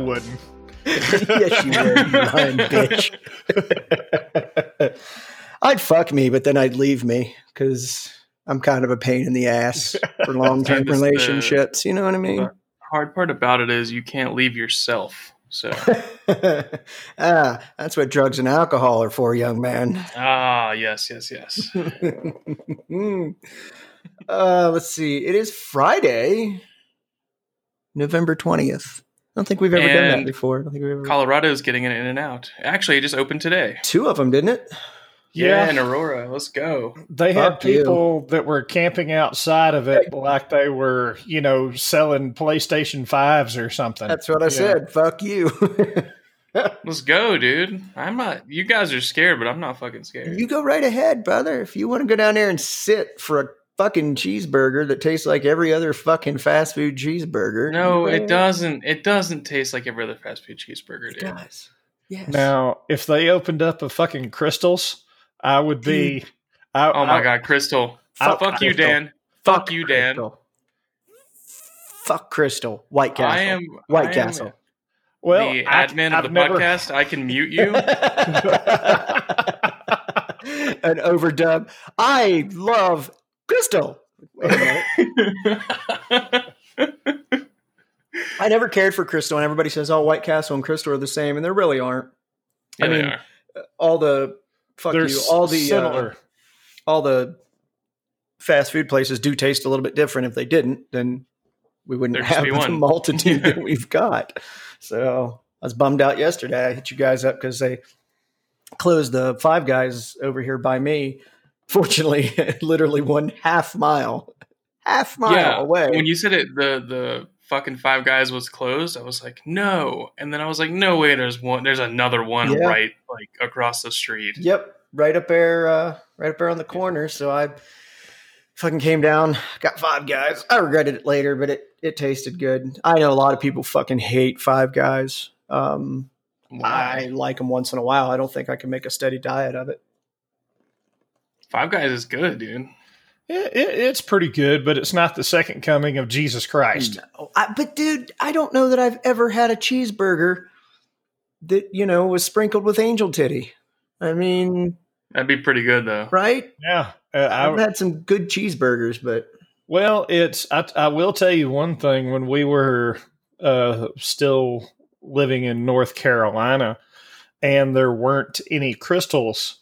wouldn't. yes, you would, you lying bitch. I'd fuck me, but then I'd leave me because I'm kind of a pain in the ass for long term That is the- relationships. You know what I mean? The hard part about it is you can't leave yourself. So ah, that's what drugs and alcohol are for, young man. ah yes yes yes. uh, let's see. It is Friday, November 20th. I don't think we've ever done that before. I don't think we've ever. Colorado's getting it in and out. Actually, it just opened today. Two of them, didn't it? Yeah, Yeah. in Aurora. Let's go. They had Fuck you. people that were camping outside of it like they were, you know, selling PlayStation 5s or something. That's what I Yeah. said. Fuck you. Let's go, dude. I'm not. You guys are scared, but I'm not fucking scared. you go right ahead, brother. If you want to go down there and sit for a fucking cheeseburger that tastes like every other fucking fast food cheeseburger. no, it doesn't. It doesn't taste like every other fast food cheeseburger, It dude. does. Yes. Now, if they opened up a fucking Krystals, I would be. I, Oh my I- god, Krystal. Fuck Fuck you, Krystal. Dan. Fuck you, Dan. Krystal. Fuck Krystal. White Castle. I am White I am Castle. Well, the I- admin I've of the never- podcast. I can mute you. An overdub. I love Krystal. Wait a minute. I never cared for Krystal, and everybody says, "Oh, White Castle and Krystal are the same," and they really aren't. yeah, I mean, are. All the fuck They're you, all the uh, similar. all the fast food places do taste a little bit different. If they didn't, then we wouldn't There'd have the one. multitude that we've got. So I was bummed out yesterday. I hit you guys up because they closed the Five Guys over here by me. Fortunately, literally one half mile, half mile yeah. away. When you said it, the the fucking Five Guys was closed. I was like, no, and then I was like, no way. There's one. There's another one Yeah. right like across the street. Yep, right up there, uh, right up there on the corner. So I fucking came down, got Five Guys. I regretted it later, but it it tasted good. I know a lot of people fucking hate Five Guys. Um, I like them once in a while. I don't think I can make a steady diet of it. Five Guys is good, dude. It, it, it's pretty good, but it's not the second coming of Jesus Christ. No, I, but dude, I don't know that I've ever had a cheeseburger that you know was sprinkled with angel titty. I mean, That'd be pretty good though. right? Yeah, uh, I've I, had some good cheeseburgers, but well, it's. I, I will tell you one thing. When we were uh, still living in North Carolina, and there weren't any Krystals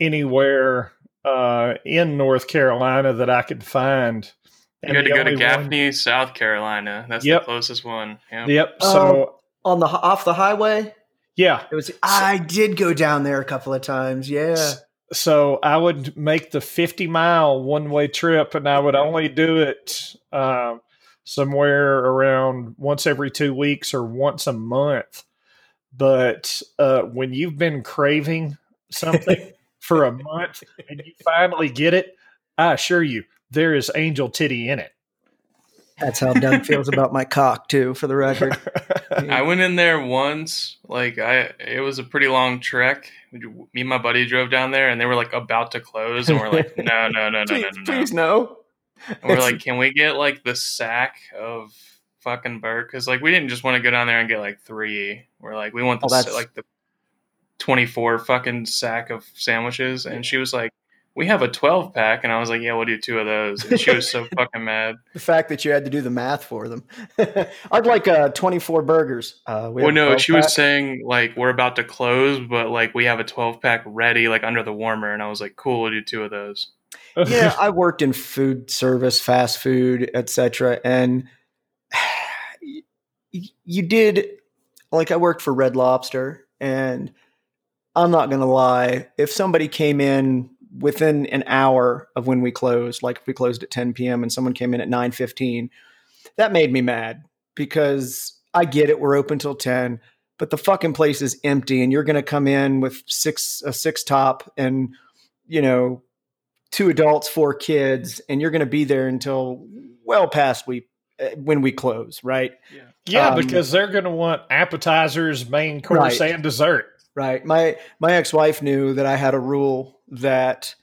anywhere uh, in North Carolina that I could find. You had to go to only one- Gaffney, South Carolina. That's Yep. the closest one. Yeah. Yep. Oh. So on the off the highway, yeah, It was. I did go down there a couple of times. Yeah. So I would make the 50 mile one way trip and I would only do it um, somewhere around once every two weeks or once a month. But uh, when you've been craving something for a month and you finally get it, I assure you, there is angel titty in it. That's how Doug feels about my cock too. For the record, I went in there once. Like I, it was a pretty long trek. Me and my buddy drove down there, and they were like about to close, and we're like, no, no, no, no, no, please, no, no. please no. And we're like, can we get like the sack of fucking burger? Because like we didn't just want to go down there and get like three. We're like, we want the Oh, like the twenty four fucking sack of sandwiches. And she was like, we have a twelve pack, and I was like, yeah, we'll do two of those. And she was so fucking mad. The fact that you had to do the math for them. I'd like uh, 24 burgers. Uh, we Well, no, 12 she was saying like we're about to close, but like we have a twelve pack ready, like under the warmer. And I was like, cool, we'll do two of those. yeah, I worked in food service, fast food, etc. And you did like I worked for Red Lobster, and I'm not gonna lie. If somebody came in within an hour of when we closed, like if we closed at 10 p.m. and someone came in at 9:15, that made me mad because I get it. We're open till 10. But the fucking place is empty, and you're going to come in with six a six top and you know two adults, four kids, and you're going to be there until well past we uh, when we close, right? yeah, Um, because they're going to want appetizers, main course, Right. and dessert. Right. My my ex-wife knew that I had a rule that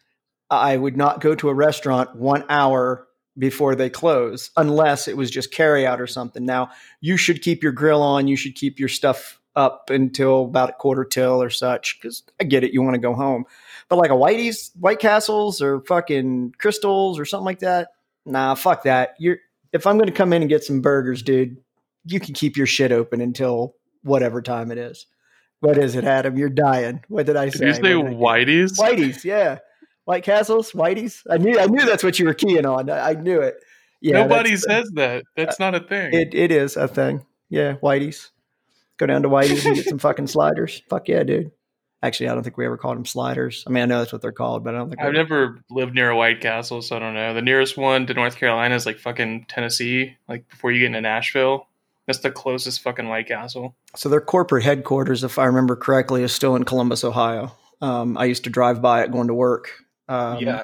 I would not go to a restaurant 1 hour before they close, unless it was just carry out or something. Now, you should keep your grill on. You should keep your stuff up until about a quarter till or such, because I get it. You want to go home. But like a Whitey's, White Castles or fucking Krystals or something like that, nah, fuck that. You're if I'm going to come in and get some burgers, dude, you can keep your shit open until whatever time it is. What is it, Adam? You're dying. What did I say? Did you say Whitey's? Whitey's, yeah. White Castles, Whitey's. I knew I knew that's what you were keying on. I, I knew it. Yeah, Nobody uh, says that. That's not a thing. It it is a thing. Yeah, Whitey's. Go down to Whitey's and get some fucking sliders. Fuck yeah, dude. Actually, I don't think we ever called them sliders. I mean, I know that's what they're called, but I don't think I've never lived near a White Castle, so I don't know. The nearest one to North Carolina is like fucking Tennessee. Like before you get into Nashville, that's the closest fucking White Castle. So their corporate headquarters, if I remember correctly, is still in Columbus, Ohio. Um, I used to drive by it going to work. Um, yeah.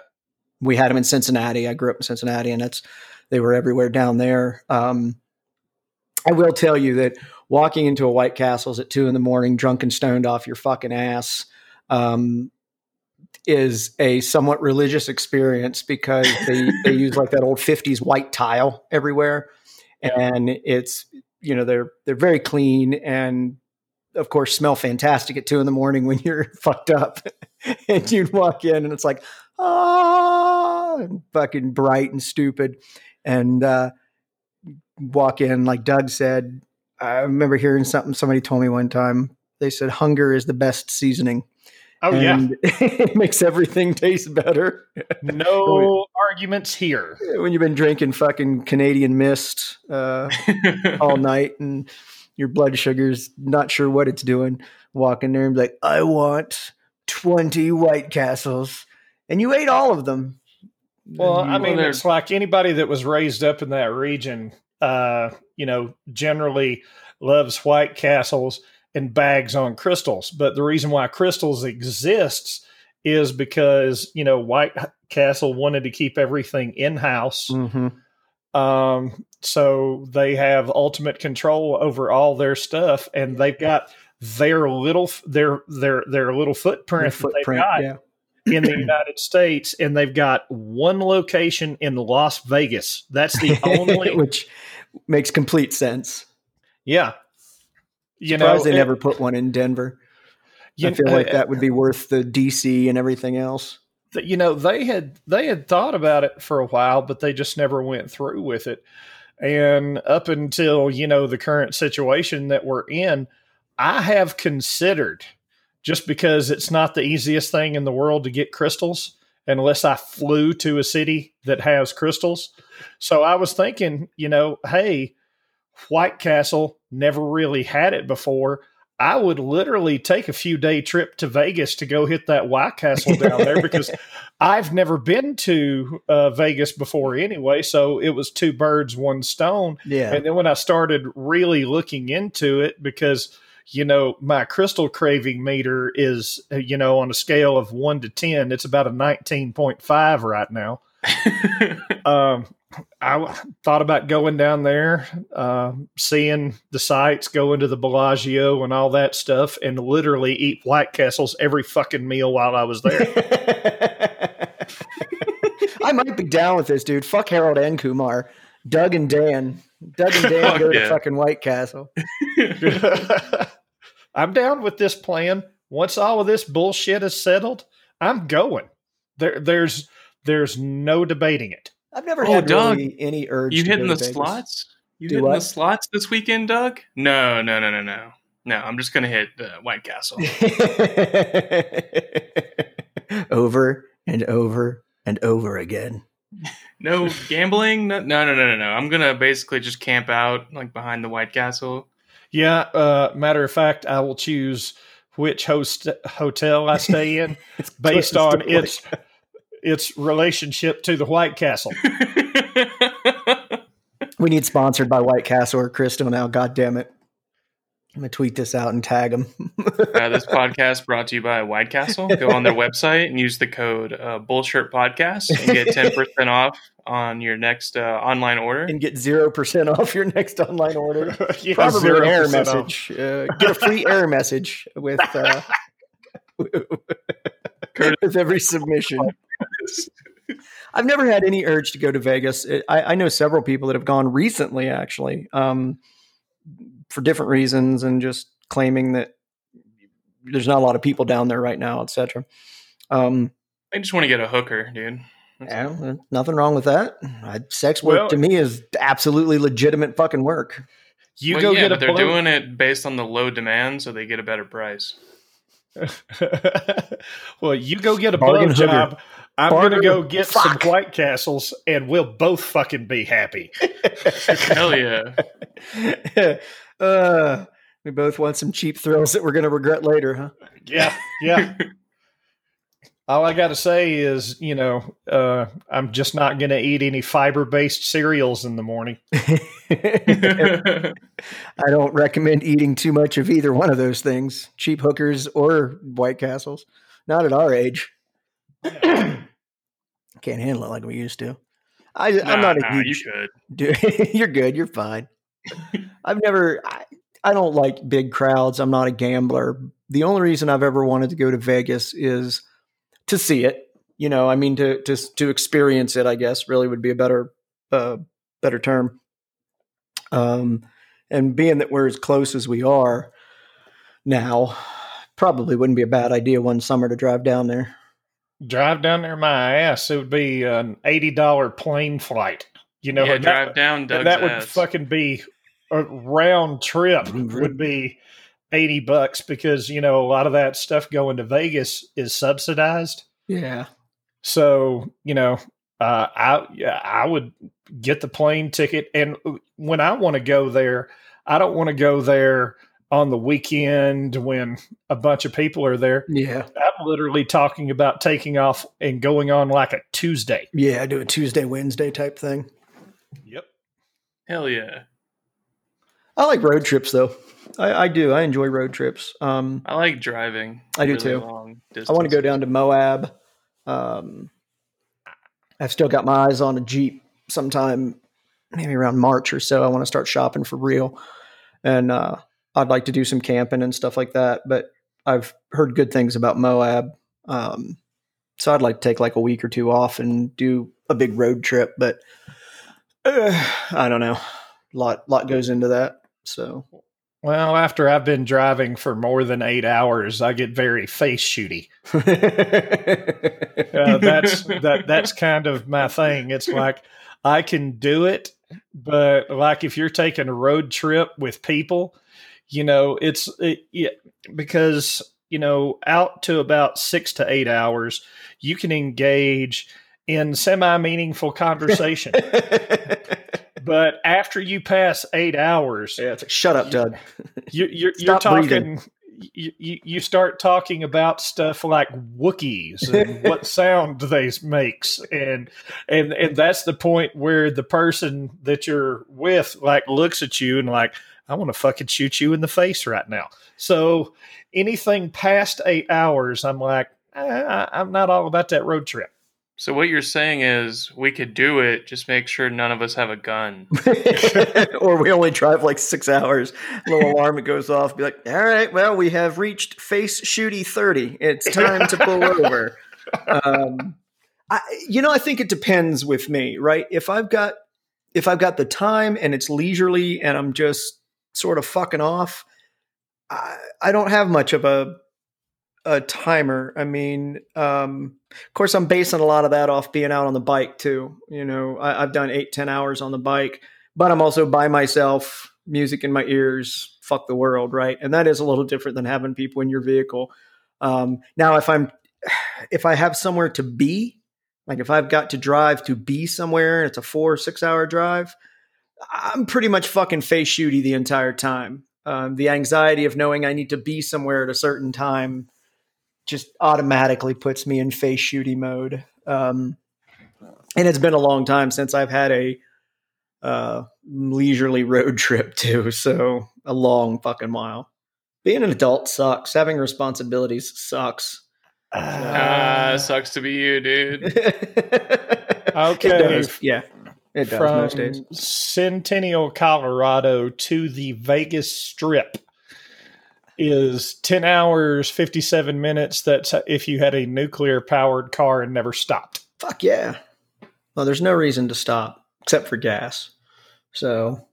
we had them in Cincinnati. I grew up in Cincinnati, and that's they were everywhere down there. Um, I will tell you that walking into a White Castle's at two in the morning, drunk and stoned off your fucking ass, um, is a somewhat religious experience because they they use like that old '50s white tile everywhere, Yeah. and it's you know they're they're very clean and of course smell fantastic at two in the morning when you're fucked up. And you walk in and it's like ah and fucking bright and stupid. And uh walk in like doug said i remember hearing something somebody told me one time. They said hunger is the best seasoning Oh yeah. it makes everything taste better No arguments here. when you've been drinking fucking canadian mist uh all night and your blood sugar's not sure what it's doing. Walk in there and be like, I want 20 White Castles. And you ate all of them. Well, I mean, it's like anybody that was raised up in that region, uh, you know, generally loves White Castles and bags on Krystals. But the reason why Krystals exists is because you know White Castle wanted to keep everything in house. Mhm. Um, so they have ultimate control over all their stuff, and they've got their little their their their little footprint, they've footprint, got yeah. in the United States, and they've got one location in Las Vegas. That's the only, Which makes complete sense. yeah. You know, Surprised they it- never put one in Denver. you- I feel like uh, that would be worth the DC and everything else. you know they had they had thought about it for a while but they just never went through with it and up until you know the current situation that we're in i have considered just because it's not the easiest thing in the world to get Krystals unless i flew to a city that has Krystals so i was thinking you know hey white castle never really had it before I would literally take a few day trip to Vegas to go hit that White Castle down there because I've never been to uh, Vegas before anyway. So it was two birds, one stone. Yeah. And then when I started really looking into it, because you know my Krystal craving meter is you know on a scale of one to ten, it's about a nineteen point five right now. Um, I w- thought about going down there, uh, seeing the sights, going to the Bellagio and all that stuff, and literally eat White Castles every fucking meal while I was there. I might be down with this, dude. Fuck Harold and Kumar. Doug and Dan. Doug and Dan Fuck go to fucking White Castle. I'm down with this plan. Once all of this bullshit is settled, I'm going. There, there's, there's no debating it. I've never Oh, had Doug, really any urge. you to hitting go the Vegas. slots? You Do hitting what? the slots this weekend, Doug? No, no, no, no, no. No, I'm just gonna hit uh, White Castle. over and over and over again. No gambling. No, no, no, no, no, no. I'm gonna basically just camp out like behind the White Castle. Yeah. Uh, matter of fact, I will choose which host hotel I stay in based on its its relationship to the White Castle. We need sponsored by White Castle or Krystal now. God damn it. I'm gonna tweet this out and tag them. uh, this podcast brought to you by White Castle. Go on their website and use the code uh, Bullshirt Podcast and get ten percent off on your next uh, online order. and get zero percent off your next online order. yeah, Probably an 0% error off. message. Uh, get a free error message with uh, with every submission. I've never had any urge to go to Vegas. It, I, I know several people that have gone recently, actually, um, for different reasons, and just claiming that there's not a lot of people down there right now, etc. Um, I just want to get a hooker, dude. yeah, nothing wrong with that. I, sex work Well- to me is absolutely legitimate fucking work. You Well, go yeah, get a but they're blow- doing it based on the low demand, so they get a better price. well, you go get a Bargain blow job. I'm Bargain- gonna go get Fuck. some White Castles, and we'll both fucking be happy. Hell yeah! uh, we both want some cheap thrills that we're going to regret later, huh? Yeah, yeah. All I got to say is, you know, uh, I'm just not going to eat any fiber based cereals in the morning. I don't recommend eating too much of either one of those things, cheap hookers or White Castles. Not at our age. Can't handle it like we used to. I, I'm Nah, not a nah, huge. You could. Dude, you're good. You're fine. I've never. I, I don't like big crowds. I'm not a gambler. The only reason I've ever wanted to go to Vegas is to see it. You know, I mean, to to to experience it. I guess really would be a better uh, better term. Um, and being that we're as close as we are now, probably wouldn't be a bad idea one summer to drive down there. Drive down there my ass. It would be an $80 plane flight. You know, yeah, drive that, down Doug's that would ass. fucking be a round trip would be 80 bucks because, you know, a lot of that stuff going to Vegas is subsidized. Yeah. So, you know, uh, I yeah, I would get the plane ticket, and when I want to go there, I don't want to go there on the weekend when a bunch of people are there. Yeah. I'm literally talking about taking off and going on like a Tuesday. Yeah. I Do a Tuesday, Wednesday type thing. Yep. Hell yeah! I like road trips though. I, I do. I enjoy road trips. Um, I like driving. I do really too. Long I want to go down to Moab. Um, I've still got my eyes on a Jeep sometime, maybe around March or so. I want to start shopping for real. And uh, I'd like to do some camping and stuff like that. But I've heard good things about Moab. Um, so I'd like to take like a week or two off and do a big road trip. But uh, I don't know. lot lot goes into that. So Well, after I've been driving for more than eight hours, I get very face shooty. Uh, that's that. That's kind of my thing. It's like I can do it, but like if you're taking a road trip with people, you know, it's it, yeah, because you know out to about six to eight hours, you can engage in semi meaningful conversation. but after you pass eight hours, yeah, it's like shut up, Doug. you, you're you're talking. breathing. You, you, you start talking about stuff like Wookiees and what sound they makes and and and that's the point where the person that you're with like looks at you and like I want to fucking shoot you in the face right now. So anything past eight hours, I'm like eh, I, I'm not all about that road trip. So what you're saying is we could do it, just make sure none of us have a gun. or we only drive like six hours. Little alarm it goes off. Be like, all right, well, we have reached face shooty thirty. It's time to pull over. Um, I, you know, I think it depends with me, right? If I've got if I've got the time and it's leisurely and I'm just sort of fucking off, I, I don't have much of a a timer. I mean, um, of course, I'm basing a lot of that off being out on the bike too. You know, I, I've done eight, ten hours on the bike, but I'm also by myself, music in my ears, fuck the world, right? And that is a little different than having people in your vehicle. Um, now, if I'm if I have somewhere to be, like if I've got to drive to be somewhere and it's a four or six hour drive, I'm pretty much fucking face shooty the entire time. Um, the anxiety of knowing I need to be somewhere at a certain time just automatically puts me in face shooty mode. Um, and it's been a long time since I've had a uh, leisurely road trip too. So a long fucking while. Being an adult sucks. Having responsibilities sucks. Ah, sucks to be you, dude. okay. Okay. Yeah. It does From most days. Centennial, Colorado to the Vegas Strip is 10 hours 57 minutes that's if you had a nuclear powered car and never stopped Fuck yeah. Well, there's no reason to stop except for gas. So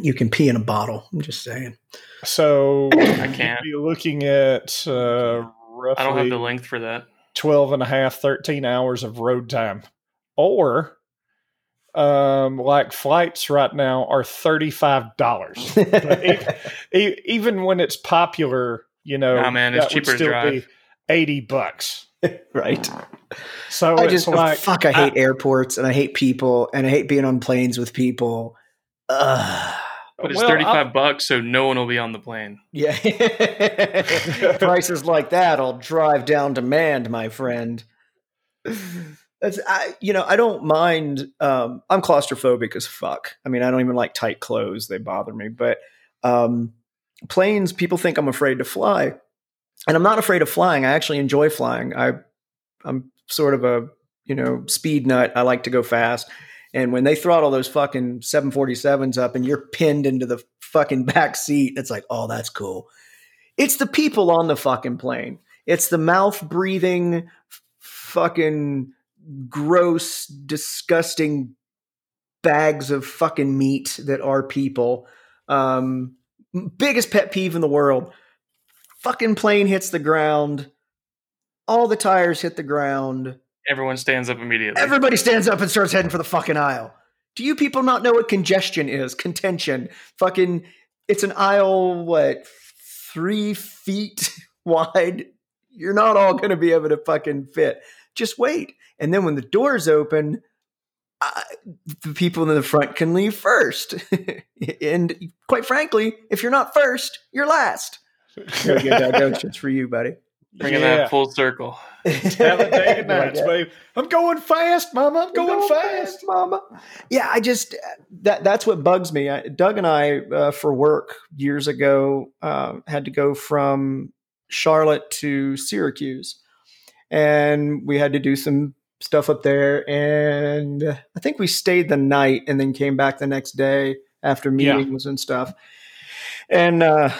you can pee in a bottle. I'm just saying. So I can't. you're looking at uh, roughly I don't have the length for that. 12 and a half, 13 hours of road time. Or um, like flights right now are $35. E- even when it's popular, you know, Nah, man, it's that would cheaper to still drive. be 80 bucks. right. So I just like fuck. I hate airports and I hate people and I hate being on planes with people. Ugh. But it's Well, 35 bucks, so no one will be on the plane. Yeah. Prices like that, I'll drive down demand, my friend. I you know, I don't mind um I'm claustrophobic as fuck. I mean, I don't even like tight clothes. They bother me. But um planes, people think I'm afraid to fly. And I'm not afraid of flying. I actually enjoy flying. I I'm sort of a, you know, speed nut. I like to go fast. And when they throttle those fucking 747s up and you're pinned into the fucking back seat, it's like, oh, that's cool. It's the people on the fucking plane. It's the mouth breathing, fucking gross, disgusting bags of fucking meat that are people. Um, biggest pet peeve in the world. Fucking plane hits the ground. All the tires hit the ground. Everyone stands up immediately. Everybody stands up and starts heading for the fucking aisle. Do you people not know what congestion is? Contention. Fucking, it's an aisle, what, three feet wide? You're not all going to be able to fucking fit. Just wait. And then when the doors open, I, the people in the front can leave first. and quite frankly, if you're not first, you're last. There go, Doug. That for you, buddy. Bringing Yeah. that full circle. Talladega Nights, Yeah. babe. I'm going fast, Mama. I'm going, Go fast. mama. Yeah, I just that that's what bugs me. I, Doug and I, uh, for work years ago, uh, had to go from Charlotte to Syracuse, and we had to do some stuff up there. And I think we stayed the night and then came back the next day after Yeah. meetings and stuff. And uh,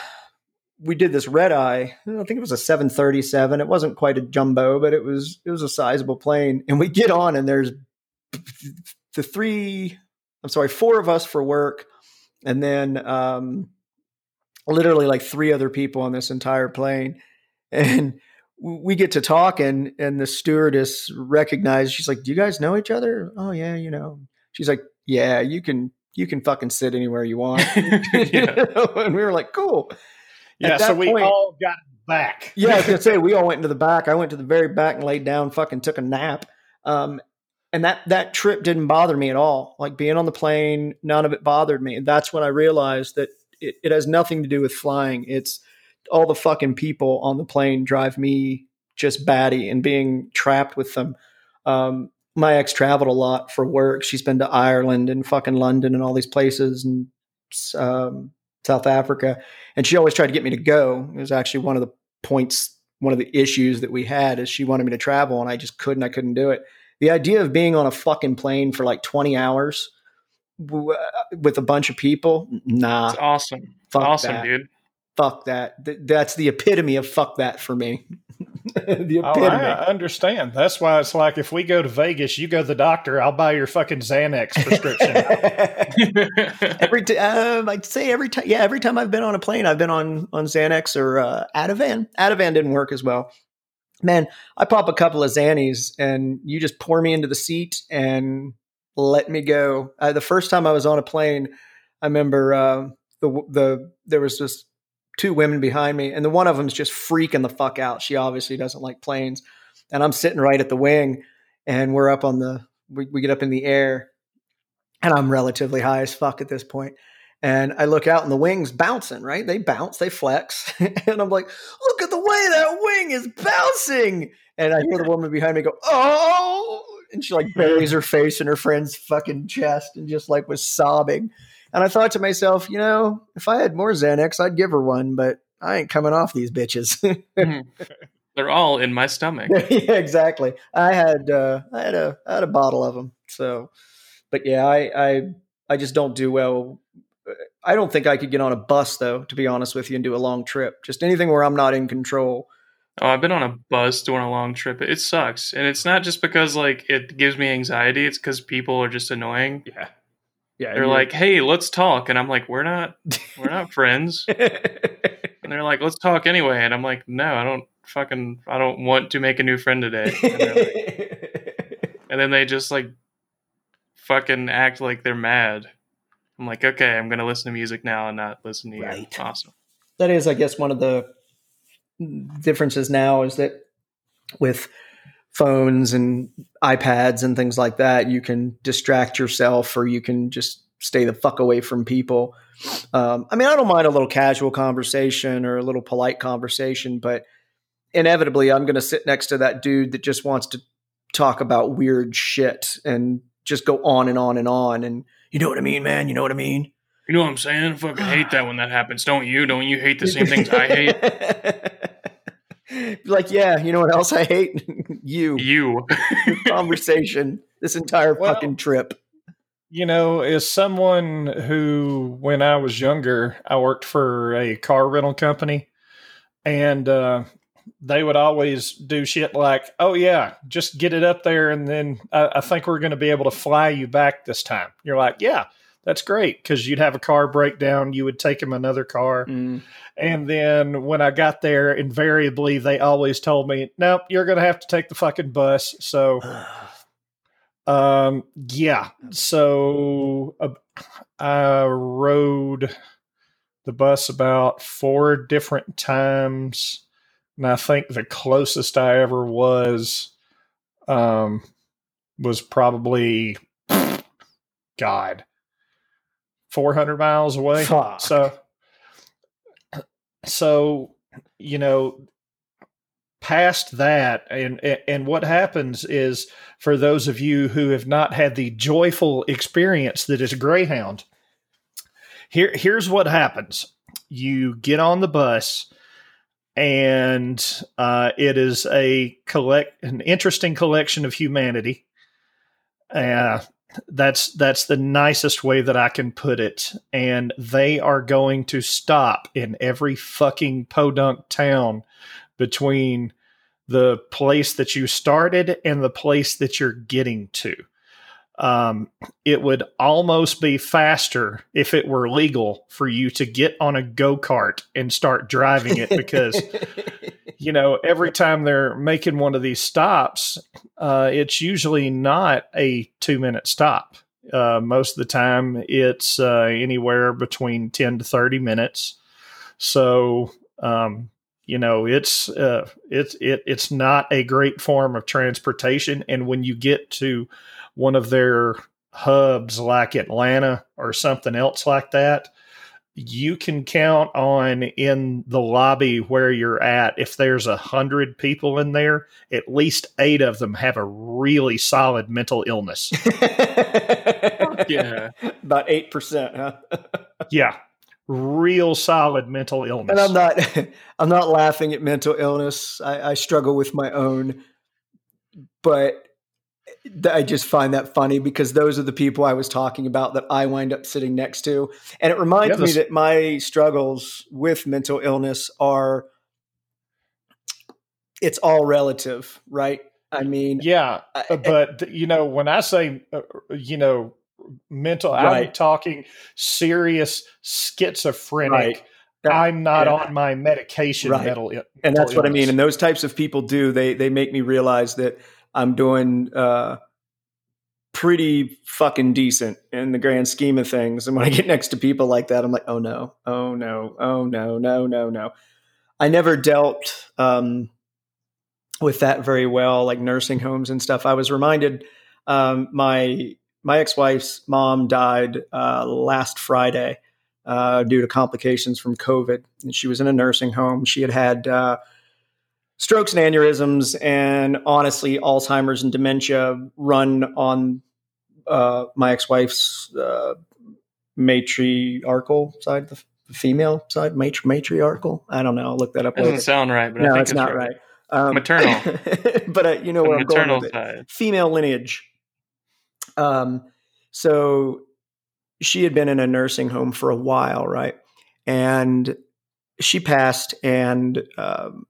we did this red eye. I think it was a 737. It wasn't quite a jumbo, but it was it was a sizable plane. And we get on, and there's the three. I'm sorry, four of us for work, and then um, literally like three other people on this entire plane. And we get to talking, and the stewardess recognized. She's like, "Do you guys know each other?" Oh yeah, you know. She's like, "Yeah, you can you can fucking sit anywhere you want." And we were like, "Cool." Yeah, so we point- all got back. Yeah, I was gonna say we all went into the back. I went to the very back and laid down, fucking took a nap. Um, and that that trip didn't bother me at all. Like being on the plane, none of it bothered me. And that's when I realized that it, it has nothing to do with flying. It's all the fucking people on the plane drive me just batty and being trapped with them. Um, my ex traveled a lot for work. She's been to Ireland and fucking London and all these places and um, South Africa and she always tried to get me to go. It was actually one of the points, one of the issues that we had is she wanted me to travel, and I just couldn't. I couldn't do it. The idea of being on a fucking plane for like twenty hours w- with a bunch of people, nah, It's awesome. fuck awesome, that. dude. Fuck that. Th- that's the epitome of fuck that for me. the Oh, epitome. I understand. That's why it's like if we go to Vegas, you go to the doctor, I'll buy your fucking Xanax prescription. every t- um, I'd say every time, yeah, every time I've been on a plane, I've been on on Xanax or uh, Ativan. Ativan didn't work as well. Man, I pop a couple of Xannies and you just pour me into the seat and let me go. Uh, the first time I was on a plane, I remember uh, the the there was just two women behind me, and the one of them's just freaking the fuck out. She obviously doesn't like planes, and I'm sitting right at the wing, and we're up on the we, we get up in the air, and I'm relatively high as fuck at this point. And I look out and the wings bouncing, right? They bounce, they flex. and I'm like, look at the way that wing is bouncing. And I hear the woman behind me go, oh. And she like buries her face in her friend's fucking chest and just like was sobbing. And I thought to myself, you know, if I had more Xanax, I'd give her one, but I ain't coming off these bitches. They're all in my stomach. yeah, exactly. I had uh, I had a I had a bottle of them. So, but yeah, I I I just don't do well. I don't think I could get on a bus though, to be honest with you, and do a long trip. Just anything where I'm not in control. Oh, I've been on a bus doing a long trip. It sucks, and it's not just because like it gives me anxiety. It's because people are just annoying. Yeah. Yeah. They're like, "Hey, let's talk," and I'm like, "We're not, we're not friends." And they're like, "Let's talk anyway," and I'm like, "No, I don't fucking, I don't want to make a new friend today." And, like- and then they just like fucking act like they're mad. I'm like, okay, I'm gonna listen to music now and not listen to you. Right. Awesome. that is, I guess, one of the differences now is that with phones and iPads and things like that, you can distract yourself or you can just stay the fuck away from people. Um, I mean, I don't mind a little casual conversation or a little polite conversation, but inevitably, I'm going to sit next to that dude that just wants to talk about weird shit and just go on and on and on. And you know what I mean, man? You know what I mean? You know what I'm saying? Fucking hate that when that happens. Don't you? Don't you hate the same things I hate? like, yeah, you know what else I hate? you. You. Conversation. This entire Well- fucking trip. You know, as someone who, when I was younger, I worked for a car rental company, and uh, they would always do shit like, "Oh yeah, just get it up there, and then I, I think we're going to be able to fly you back this time." You're like, "Yeah, that's great," because you'd have a car breakdown, you would take them another car, Mm. and then when I got there, invariably they always told me, "Nope, you're going to have to take the fucking bus." So. Um, yeah. So uh, I rode the bus about four different times, and I think the closest I ever was, um, was probably, God, four hundred miles away. Fuck. So, so you know, past that, and and what happens is for those of you who have not had the joyful experience that is Greyhound. Here, here's what happens: you get on the bus, and uh, it is a collect an interesting collection of humanity. Uh, that's that's the nicest way that I can put it. And they are going to stop in every fucking podunk town between the place that you started and the place that you're getting to. Um, it would almost be faster if it were legal for you to get on a go kart and start driving it because you know, every time they're making one of these stops, uh, it's usually not a two minute stop. Uh, most of the time, it's uh, anywhere between 10 to 30 minutes. So, um, you know, it's uh, it's it, it's not a great form of transportation. And when you get to one of their hubs like Atlanta or something else like that, you can count on in the lobby where you're at if there's a hundred people in there at least eight of them have a really solid mental illness Yeah. About 8%, huh? yeah real solid mental illness And I'm not I'm not laughing at mental illness. I, I struggle with my own, but th- I just find that funny because those are the people I was talking about that I wind up sitting next to. And it reminds Yeah, me that my struggles with mental illness are it's all relative, right? I mean, yeah I- but you know when i say uh, you know mental i'm talking serious schizophrenic Right. That- i'm not yeah. on my medication Right. mental, and that's what I mean. And those types of people do they they make me realize that I'm doing uh, pretty fucking decent in the grand scheme of things. And when I get next to people like that, I'm like, oh no, oh no, oh no, no, no, no. I never dealt um, with that very well, like nursing homes and stuff. I was reminded um, my my ex wife's mom died uh, last Friday uh, due to complications from COVID, and she was in a nursing home. She had had uh, strokes and aneurysms, and honestly, Alzheimer's and dementia run on uh, my ex wife's uh, matriarchal side, the female side, matri- matriarchal. I don't know. I'll look that up Doesn't later. sound right, but I No, think it's not right. Um, Maternal. but uh, you know The where I'm going maternal with it female lineage. Um, so she had been in a nursing home for a while, right? And she passed, and um,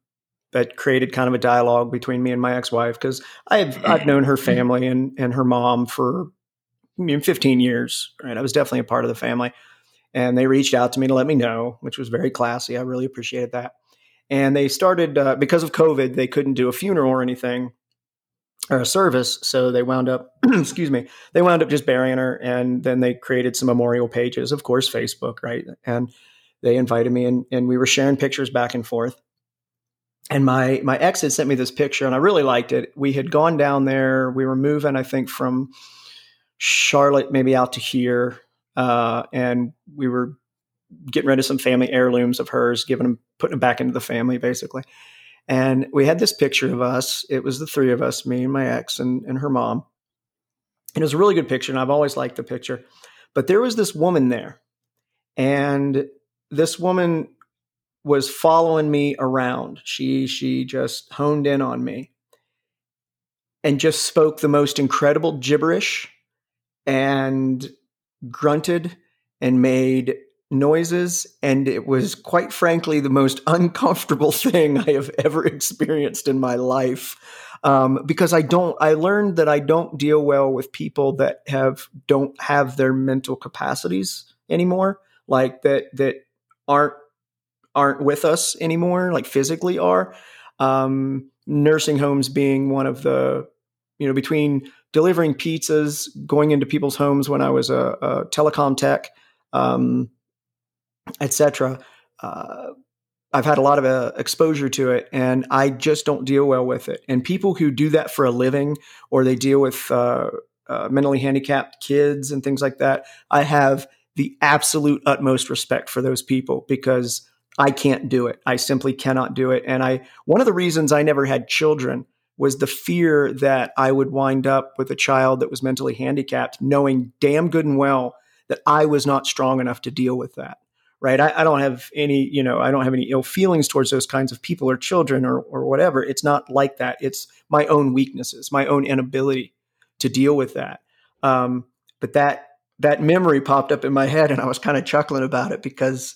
that created kind of a dialogue between me and my ex-wife because I've I've known her family and and her mom for I mean, 15 years. Right, I was definitely a part of the family, and they reached out to me to let me know, which was very classy. I really appreciated that. And they started uh, because of COVID, they couldn't do a funeral or anything or a service, so they wound up, excuse me, they wound up just burying her, and then they created some memorial pages, of course, Facebook, right, and they invited me, and and we were sharing pictures back and forth and my my ex had sent me this picture and i really liked it. We had gone down there. We were moving i think from charlotte maybe out to here uh, and we were getting rid of some family heirlooms of hers giving them putting them back into the family basically. And we had this picture of us. It was the three of us me and my ex and, and her mom. And it was a really good picture and i've always liked the picture. But there was this woman there and this woman was following me around. She she just honed in on me and just spoke the most incredible gibberish and grunted and made noises and it was quite frankly the most uncomfortable thing I have ever experienced in my life. Um, because I don't, I learned that I don't deal well with people that have don't have their mental capacities anymore, like that that aren't aren't with us anymore, like physically are. Um, nursing homes being one of the, you know, between delivering pizzas, going into people's homes when I was a, a telecom tech, um, etc. Uh, I've had a lot of uh, exposure to it, and I just don't deal well with it. And people who do that for a living, or they deal with uh, uh mentally handicapped kids and things like that, I have the absolute utmost respect for those people because I can't do it. I simply cannot do it. And I, one of the reasons I never had children was the fear that I would wind up with a child that was mentally handicapped, knowing damn good and well that I was not strong enough to deal with that. Right. I, I don't have any, you know, I don't have any ill feelings towards those kinds of people or children or, or whatever. It's not like that. It's my own weaknesses, my own inability to deal with that. Um, but that, that memory popped up in my head and I was kind of chuckling about it because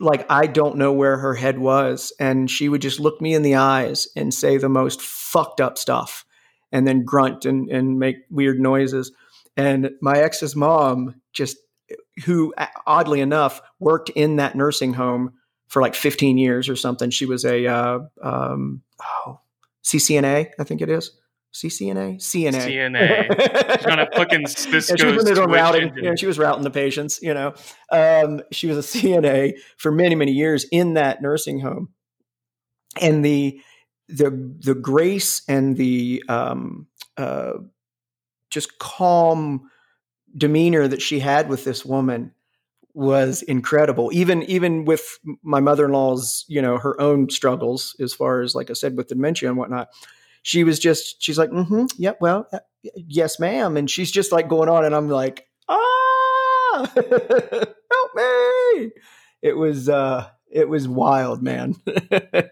like I don't know where her head was. And she would just look me in the eyes and say the most fucked up stuff and then grunt and, and make weird noises. And my ex's mom, just who oddly enough worked in that nursing home for like 15 years or something. She was a uh, um, oh, CCNA, I think it is. CCNA, CNA, CNA. She's on a fucking Cisco. she was routing. You know, she was routing the patients. You know, um, she was a CNA for many many years in that nursing home, and the the the grace and the um, uh, just calm demeanor that she had with this woman was incredible even even with my mother-in-law's you know her own struggles as far as like i said with dementia and whatnot she was just she's like mm-hmm yep well uh, yes ma'am. And she's just like going on and i'm like ah help me. It was uh it was wild man.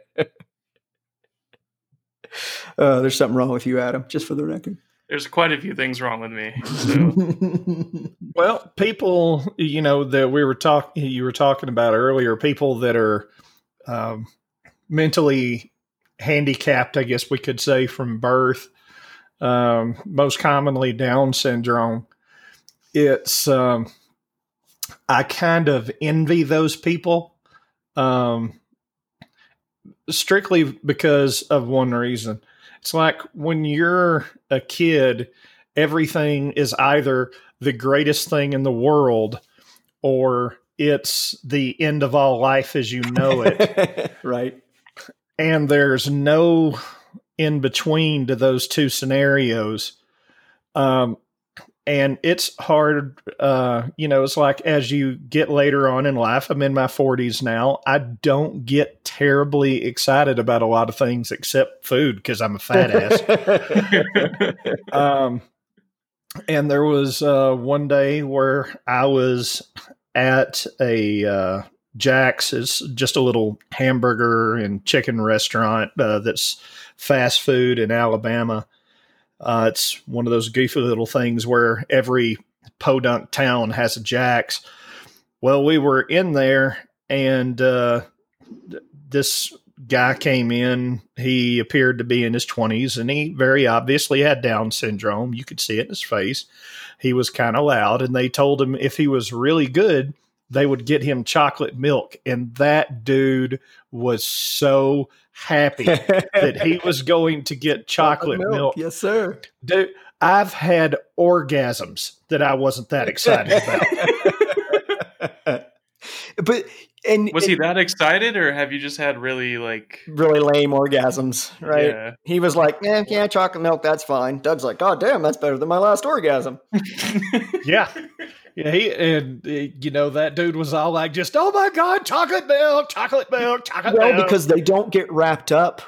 Uh, there's something wrong with you adam just for the record. There's quite a few things wrong with me so. well people you know that we were talking you were talking about earlier people that are um, mentally handicapped, I guess we could say, from birth, um, most commonly Down syndrome. It's, um, I kind of envy those people um, strictly because of one reason. It's like when you're a kid, everything is either the greatest thing in the world or it's the end of all life as you know it. right and there's no in between to those two scenarios. Um, and it's hard, uh, you know, it's like as you get later on in life, I'm in my 40s now, I don't get terribly excited about a lot of things except food because I'm a fat ass. um, and there was uh, one day where I was at a uh, Jack's is just a little hamburger and chicken restaurant uh, that's fast food in Alabama. Uh, it's one of those goofy little things where every podunk town has a Jack's. Well, we were in there, and uh, this guy came in. He appeared to be in his 20s and he very obviously had Down syndrome. You could see it in his face. He was kind of loud, and they told him if he was really good, they would get him chocolate milk. And that dude was so happy that he was going to get chocolate, milk. milk. Yes, sir. Dude, I've had orgasms that I wasn't that excited about. but and was he that excited, or have you just had really like really lame orgasms? Right? Yeah. He was like, "Yeah, yeah, chocolate milk, that's fine." Doug's like, "God damn, that's better than my last orgasm." yeah. Yeah, he and uh, you know that dude was all like, just oh my god, chocolate milk, chocolate milk, chocolate well, milk. Well, because they don't get wrapped up,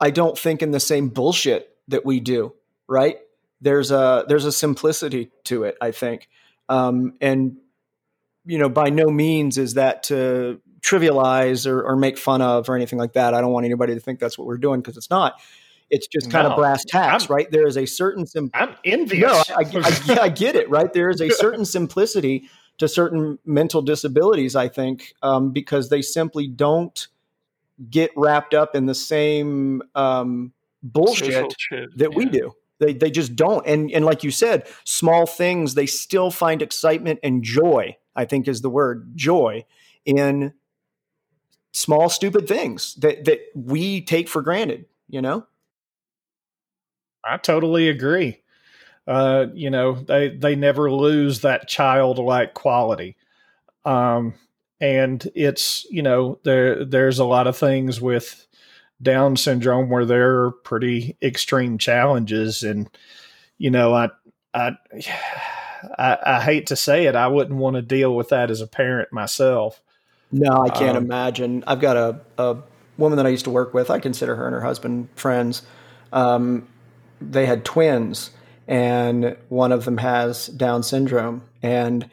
I don't think in the same bullshit that we do, right? There's a there's a simplicity to it, I think, um, and you know, by no means is that to trivialize or, or make fun of or anything like that. I don't want anybody to think that's what we're doing because it's not. It's just kind no, of brass tacks, I'm, right? There is a certain sim- I'm envious. No, I, I, I, get it, right? There is a certain simplicity to certain mental disabilities, I think, um, because they simply don't get wrapped up in the same um, bullshit shit, that yeah. we do. They, they just don't. And, and like you said, small things, they still find excitement and joy, I think is the word joy in small, stupid things that, that we take for granted, you know? I totally agree. Uh, you know, they they never lose that childlike quality. Um, and it's you know there there's a lot of things with Down syndrome where there are pretty extreme challenges, and you know I I. I, I hate to say it, I wouldn't want to deal with that as a parent myself. No, I can't um, imagine. I've got a, a woman that I used to work with. I consider her and her husband friends. Um, they had twins, and one of them has Down syndrome. And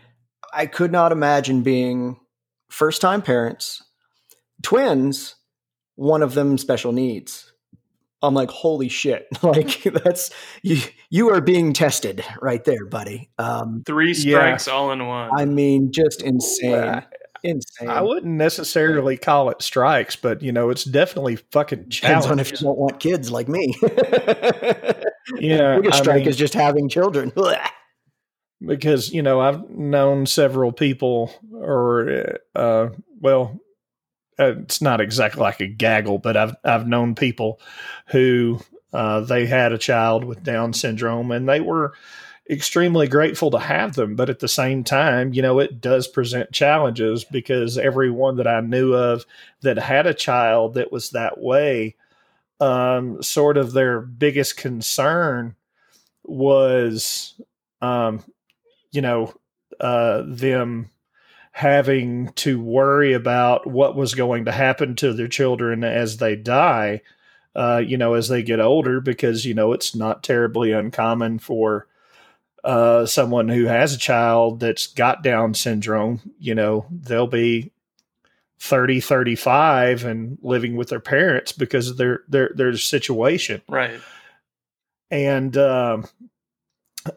I could not imagine being first time parents, twins, one of them special needs. I'm like, holy shit! Like that's you. You are being tested right there, buddy. Um, Three strikes yeah. all in one. I mean, just insane insane. I wouldn't necessarily call it strikes, but you know, it's definitely fucking depends on if you don't want kids like me. yeah, biggest strike mean, is just having children. because you know, I've known several people, or uh, well, uh, it's not exactly like a gaggle, but I've I've known people who uh, they had a child with Down syndrome, and they were extremely grateful to have them. But at the same time, you know, it does present challenges because everyone that I knew of that had a child that was that way, um, sort of their biggest concern was, um, you know, uh, them having to worry about what was going to happen to their children as they die. Uh, you know, as they get older, because you know it's not terribly uncommon for uh, someone who has a child that's got Down syndrome, you know, they'll be 30, 35 and living with their parents because of their, their, their situation. Right. And um,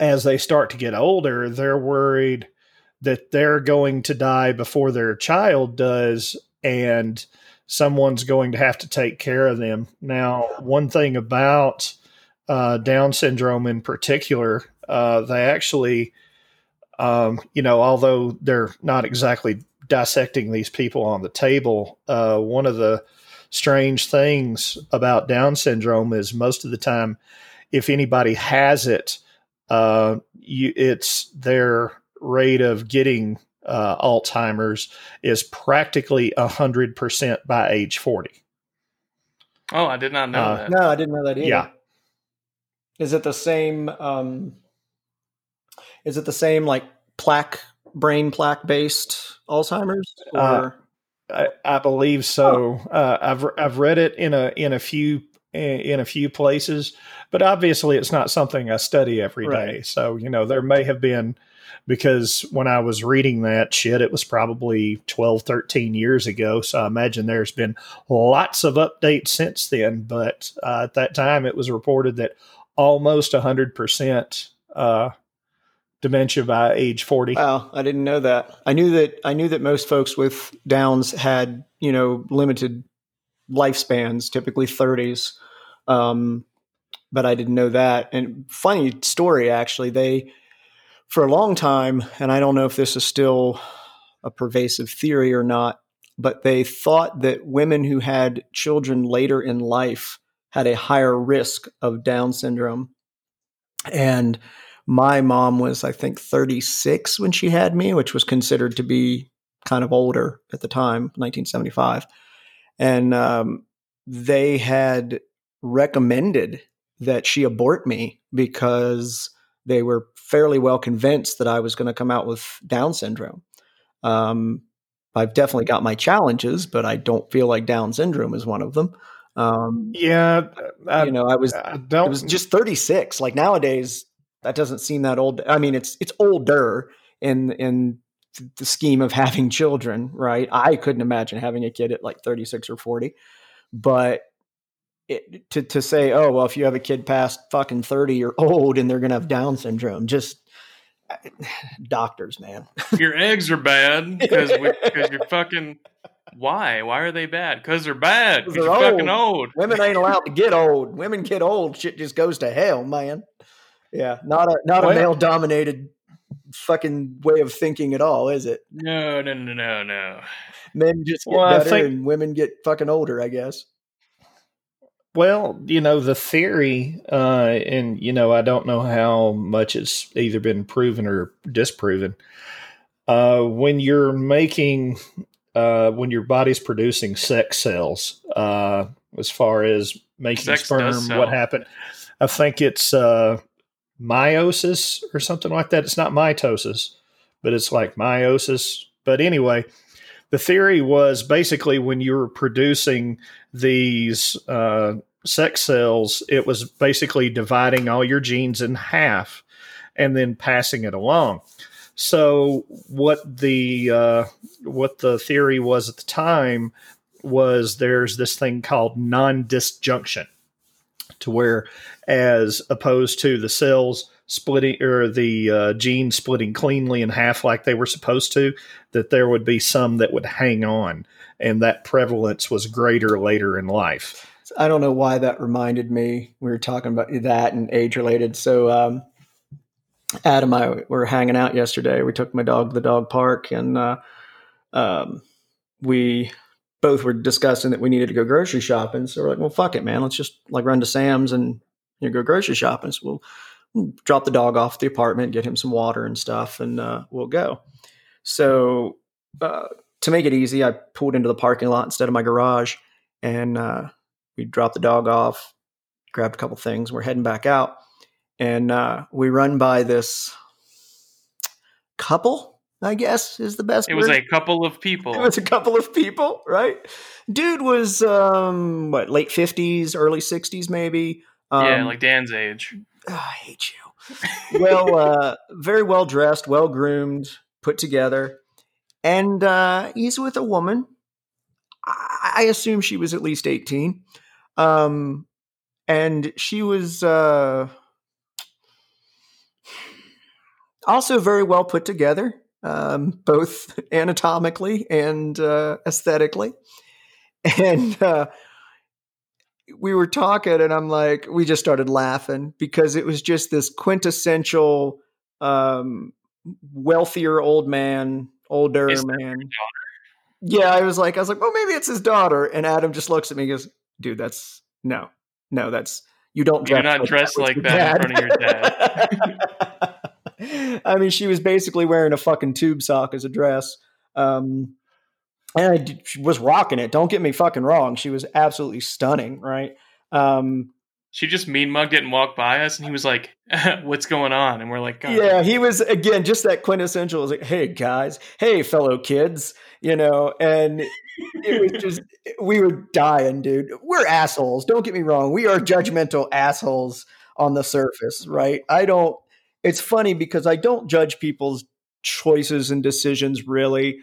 as they start to get older, they're worried that they're going to die before their child does. And someone's going to have to take care of them. Now, one thing about uh, Down syndrome in particular uh, they actually, um, you know, although they're not exactly dissecting these people on the table, uh, one of the strange things about Down syndrome is most of the time, if anybody has it, uh, you, it's their rate of getting uh, Alzheimer's is practically 100% by age 40. Oh, I did not know uh, that. No, I didn't know that either. Yeah. Is it the same um, is it the same like plaque, brain plaque based Alzheimer's? Uh, or? Uh, I, I, believe so. Oh. Uh, I've I've read it in a in a few in a few places, but obviously it's not something I study every right. day. So you know there may have been because when I was reading that shit, it was probably 12, 13 years ago. So I imagine there's been lots of updates since then. But uh, at that time, it was reported that almost 100% uh, dementia by age 40. Wow, I didn't know that. I knew that I knew that most folks with downs had, you know, limited lifespans, typically 30s. Um, but I didn't know that. And funny story, actually, they, for a long time, and I don't know if this is still a pervasive theory or not, but they thought that women who had children later in life had a higher risk of Down syndrome. And my mom was, I think, 36 when she had me, which was considered to be kind of older at the time, 1975. And um, they had recommended that she abort me because they were fairly well convinced that I was going to come out with Down syndrome. Um, I've definitely got my challenges, but I don't feel like Down syndrome is one of them. Um, yeah, I, you know, I was I it was just 36. Like nowadays, that doesn't seem that old. I mean, it's it's older in in the scheme of having children, right? I couldn't imagine having a kid at like 36 or 40, but it, to to say, oh well, if you have a kid past fucking 30 you're old and they're gonna have Down syndrome, just doctors, man. Your eggs are bad because because you're fucking. Why? Why are they bad? Because they're bad. Because they're old. fucking old. Women ain't allowed to get old. Women get old. Shit just goes to hell, man. Yeah, not a not well, a male dominated fucking way of thinking at all, is it? No, no, no, no, no. Men just get well, better think, and women get fucking older, I guess. Well, you know, the theory, uh, and, you know, I don't know how much it's either been proven or disproven. Uh, when you're making, uh, when your body's producing sex cells, uh, as far as making sex sperm, what happened? I think it's uh, meiosis or something like that. It's not mitosis, but it's like meiosis. But anyway, the theory was basically when you were producing these uh, sex cells, it was basically dividing all your genes in half and then passing it along. So what the uh, what the theory was at the time was there's this thing called non-disjunction, to where as opposed to the cells splitting or the uh, gene splitting cleanly in half like they were supposed to, that there would be some that would hang on, and that prevalence was greater later in life. I don't know why that reminded me. We were talking about that and age related. So, um, Adam and I were hanging out yesterday. We took my dog to the dog park, and uh, um, we both were discussing that we needed to go grocery shopping. So we're like, well, fuck it, man. Let's just like run to Sam's and you know, go grocery shopping. So we'll drop the dog off at the apartment, get him some water and stuff, and uh, we'll go. So uh, to make it easy, I pulled into the parking lot instead of my garage, and uh, we dropped the dog off, grabbed a couple things. We're heading back out, and uh, we run by this couple. I guess is the best. It word. was a couple of people. It was a couple of people, right? Dude was um what late fifties, early sixties, maybe. Um, yeah, like Dan's age. Oh, I hate you. well, uh, very well dressed, well groomed, put together, and uh, he's with a woman. I, I assume she was at least eighteen. Um, and she was uh, also very well put together, um, both anatomically and uh, aesthetically. And uh, we were talking, and I'm like, we just started laughing because it was just this quintessential um, wealthier old man, older Is man. Yeah, I was like, I was like, well, maybe it's his daughter. And Adam just looks at me and goes, dude, that's no, no, that's you don't dress. You're not like dressed that like that in front of your dad. I mean, she was basically wearing a fucking tube sock as a dress. Um, and I d- was rocking it. Don't get me fucking wrong. She was absolutely stunning, right? Um, she just mean mugged it and walked by us, and he was like, "What's going on?" And we're like, God. "Yeah." He was again just that quintessential. Was like, "Hey guys, hey fellow kids," you know, and it was just we were dying, dude. We're assholes. Don't get me wrong. We are judgmental assholes on the surface, right? I don't. It's funny because I don't judge people's choices and decisions really.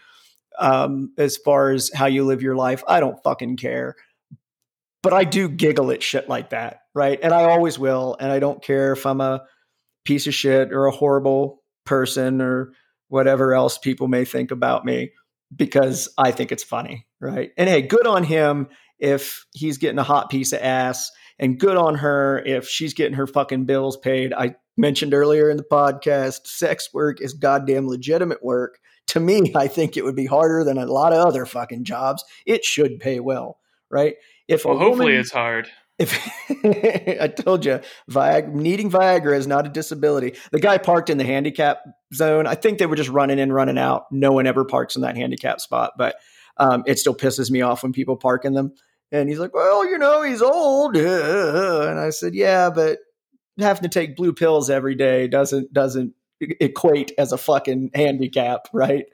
Um, as far as how you live your life, I don't fucking care. But I do giggle at shit like that, right? And I always will. And I don't care if I'm a piece of shit or a horrible person or whatever else people may think about me because I think it's funny, right? And hey, good on him if he's getting a hot piece of ass, and good on her if she's getting her fucking bills paid. I mentioned earlier in the podcast, sex work is goddamn legitimate work. To me, I think it would be harder than a lot of other fucking jobs. It should pay well, right? If well, hopefully woman, it's hard. If I told you, Viag- needing Viagra is not a disability. The guy parked in the handicap zone. I think they were just running in, running out. No one ever parks in that handicap spot, but um, it still pisses me off when people park in them. And he's like, well, you know, he's old. And I said, yeah, but having to take blue pills every day doesn't doesn't equate as a fucking handicap, right?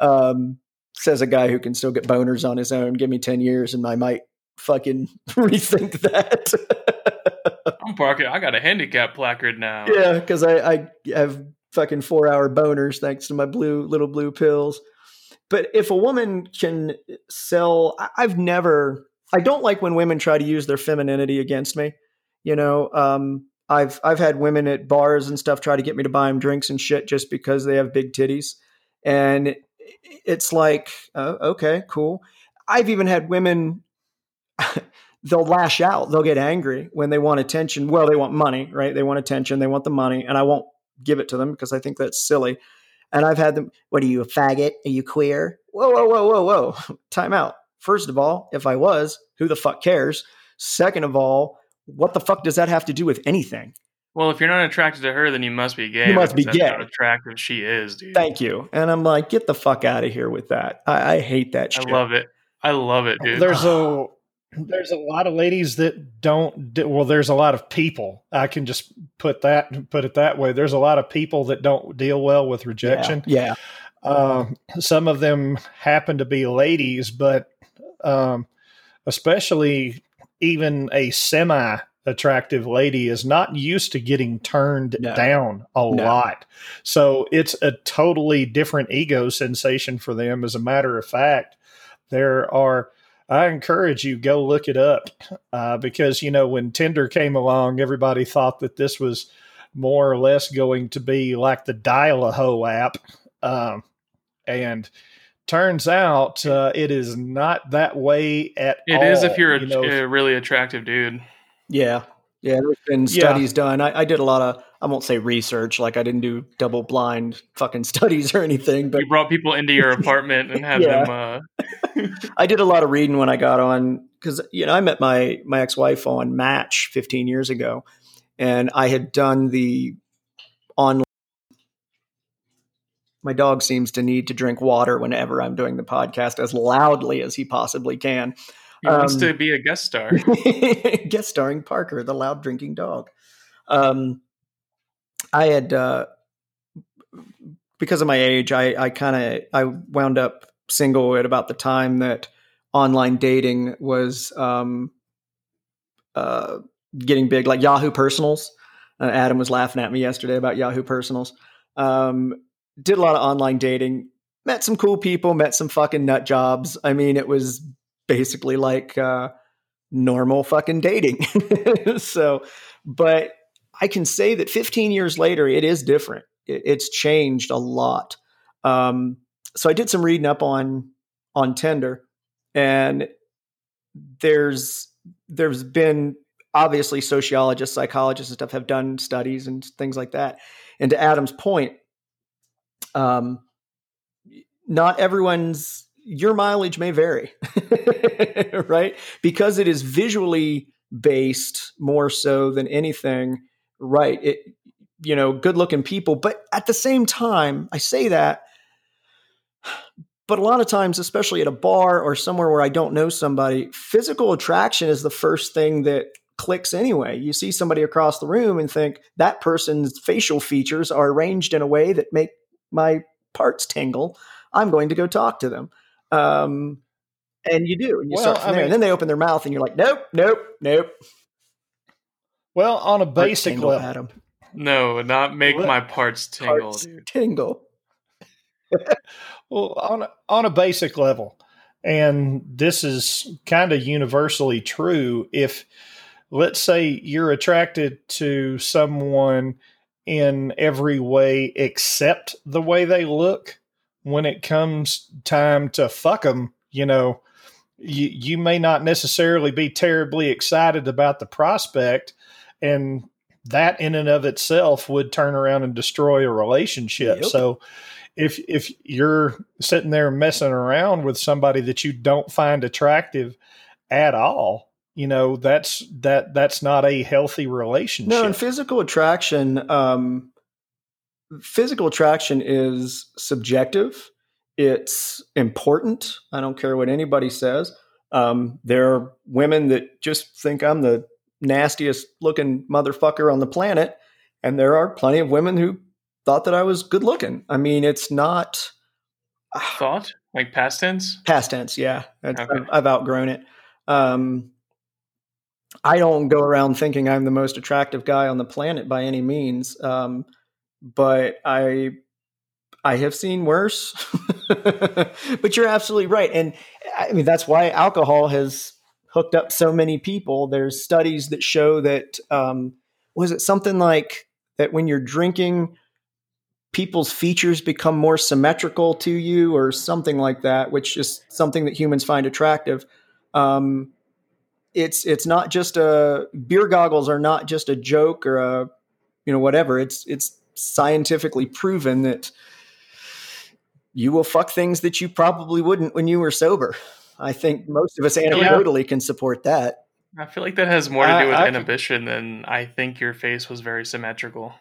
Um, says a guy who can still get boners on his own. Give me 10 years and I might fucking rethink that. I'm parking. I got a handicap placard now. Yeah, because I, I have fucking four hour boners thanks to my blue little blue pills. But if a woman can sell, I've never I don't like when women try to use their femininity against me. You know, um, I've I've had women at bars and stuff try to get me to buy them drinks and shit just because they have big titties, and it's like, uh, okay, cool. I've even had women. they'll lash out. They'll get angry when they want attention. Well, they want money, right? They want attention. They want the money, and I won't give it to them because I think that's silly. And I've had them. What are you, a faggot? Are you queer? Whoa, whoa, whoa, whoa, whoa! Time out. First of all, if I was, who the fuck cares? Second of all, what the fuck does that have to do with anything? Well, if you're not attracted to her, then you must be gay. You must be gay. How attractive she is, dude. Thank you. And I'm like, get the fuck out of here with that. I, I hate that shit. I love it. I love it, dude. There's a there's a lot of ladies that don't do, well there's a lot of people i can just put that put it that way there's a lot of people that don't deal well with rejection yeah, yeah. Um, some of them happen to be ladies but um, especially even a semi attractive lady is not used to getting turned no. down a no. lot. So it's a totally different ego sensation for them. As a matter of fact, there are, I encourage you, go look it up uh, because, you know, when Tinder came along, everybody thought that this was more or less going to be like the Dial a Hoe app. Um, and turns out uh, it is not that way at It all. It is if you're a, you know, a, really attractive dude. Yeah. Yeah, there's been studies yeah. done. I, I, did a lot of, I won't say research, like I didn't do double blind fucking studies or anything. But you brought people into your apartment and had them. Uh... I did a lot of reading when I got on because you know I met my my ex wife on Match 15 years ago, and I had done the online my dog seems to need to drink water whenever I'm doing the podcast as loudly as he possibly can. He um, wants to be a guest star. guest starring Parker, the loud drinking dog. Um, I had uh, because of my age, I, I kind of I wound up single at about the time that online dating was um, uh, getting big, like Yahoo Personals. Uh, Adam was laughing at me yesterday about Yahoo Personals. Um, did a lot of online dating, met some cool people, met some fucking nut jobs. I mean, it was basically like uh, normal fucking dating. so, but I can say that 15 years later, it is different. It, it's changed a lot. Um, so I did some reading up on on Tinder, and there's there's been obviously sociologists, psychologists, and stuff have done studies and things like that. And to Adam's point, um, not everyone's your mileage may vary, right? Because it is visually based more so than anything, right? It, you know, good looking people. But at the same time, I say that, but a lot of times, especially at a bar or somewhere where I don't know somebody, physical attraction is the first thing that clicks anyway. You see somebody across the room and think that person's facial features are arranged in a way that make my parts tingle. I'm going to go talk to them. Um, and you do, and you well, start from I there. Mean, and then they open their mouth, and you're like, nope, nope, nope. Well, on a basic tingle, level, Adam. No, not make what? my parts tingle, parts dude. Tingle. well, on a, on a basic level, and this is kind of universally true. If let's say you're attracted to someone in every way except the way they look when it comes time to fuck them you know you, you may not necessarily be terribly excited about the prospect and that in and of itself would turn around and destroy a relationship. Yep. So if if you're sitting there messing around with somebody that you don't find attractive at all, you know, that's that that's not a healthy relationship. No, and physical attraction, um, physical attraction is subjective. It's important. I don't care what anybody says. Um, there are women that just think I'm the nastiest looking motherfucker on the planet, and there are plenty of women who thought that I was good looking. I mean, it's not Thought like past tense. past tense. Yeah, Okay. I've, I've outgrown it. Um, I don't go around thinking I'm the most attractive guy on the planet by any means, um, but I I have seen worse. but you're absolutely right, and I mean that's why alcohol has hooked up so many people. There's studies that show that um, was it something like that when you're drinking people's features become more symmetrical to you or something like that which is something that humans find attractive um, it's it's not just a beer goggles are not just a joke or a you know whatever it's it's scientifically proven that you will fuck things that you probably wouldn't when you were sober i think most of us anecdotally can support that I feel like that has more to do with I could- inhibition than I think your face was very symmetrical.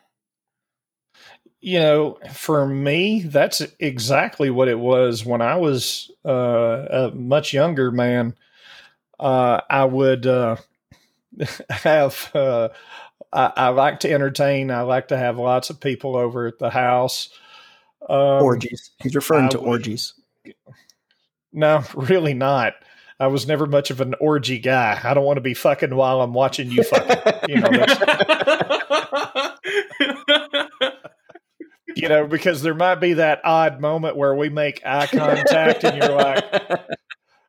you know, for me, that's exactly what it was when I was uh, a much younger man. Uh, I would uh, have, uh, I, I like to entertain. I like to have lots of people over at the house. Um, orgies he's referring I to would- orgies No, really not. I was never much of an orgy guy. I don't want to be fucking while I'm watching you fucking. You know, you know, because there might be that odd moment where we make eye contact and you're like,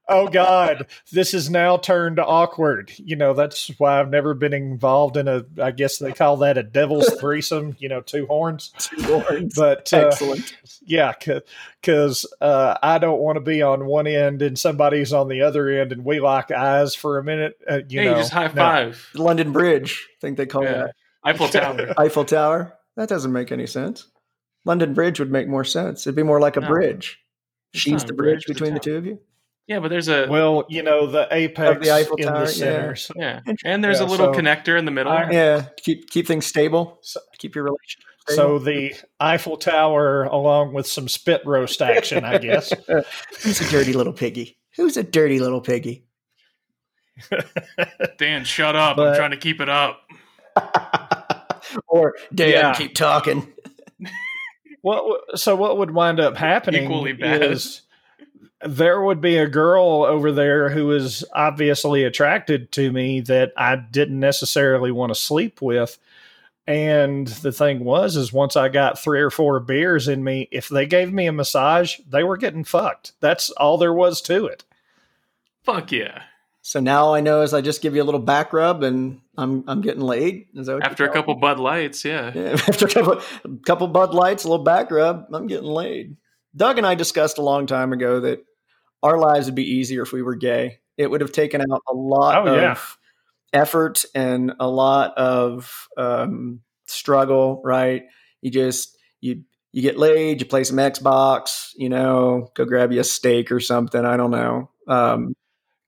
oh God, this is now turned awkward. You know, that's why I've never been involved in a, I guess they call that a devil's threesome, you know, two horns. Two horns. But uh, excellent yeah, because uh, I don't want to be on one end and somebody's on the other end and we lock eyes for a minute. Uh, you yeah, know, you just high no. five. london bridge i think they call Yeah. that Eiffel Tower. Eiffel Tower. That doesn't make any sense. London Bridge would make more sense. It'd be more like a No. bridge. She's the bridge bridge, between the tower. two of you. Yeah, but there's a Well, you know, the apex Of the Eiffel in Tower, the yeah. So- yeah, and there's Yeah, a little so- connector in the middle. I- Yeah, keep keep things stable. So- Keep your relationship. So the Eiffel Tower, along with some spit roast action, I guess. who's a dirty little piggy? Who's a dirty little piggy? Dan, shut up! But- I'm trying to keep it up. or Dan, Yeah. keep talking. What? So what would wind up happening Equally bad. is there would be a girl over there who was obviously attracted to me that I didn't necessarily want to sleep with. And the thing was, is once I got three or four beers in me, if they gave me a massage, they were getting fucked. That's all there was to it. Fuck yeah! So now all I know as I just give you a little back rub and I'm I'm getting laid. Is that what After a couple Bud Lights, yeah. Yeah, after a couple, a couple Bud Lights, a little back rub, I'm getting laid. Doug and I discussed a long time ago that our lives would be easier if we were gay. It would have taken out a lot Oh, of yeah. effort and a lot of um, struggle. Right? You just you you get laid, you play some Xbox, you know, go grab you a steak or something. I don't know. Um,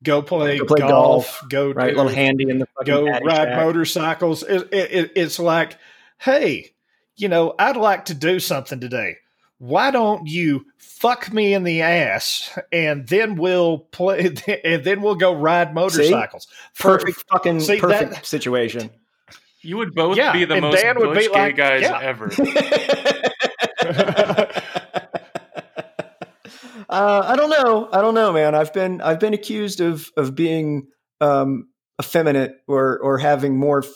Go play, Go play golf, Go right, a do- little handy in the go ride Shack. motorcycles. It, it, it's like, hey, you know, I'd like to do something today. Why don't you fuck me in the ass and then we'll play and then we'll go ride motorcycles. For- Perfect fucking See, perfect that- situation. You would both Yeah, be the and most Dan would be gay like, guys yeah. ever. uh, I don't know. I don't know, man. I've been I've been accused of of being um, effeminate or or having more f-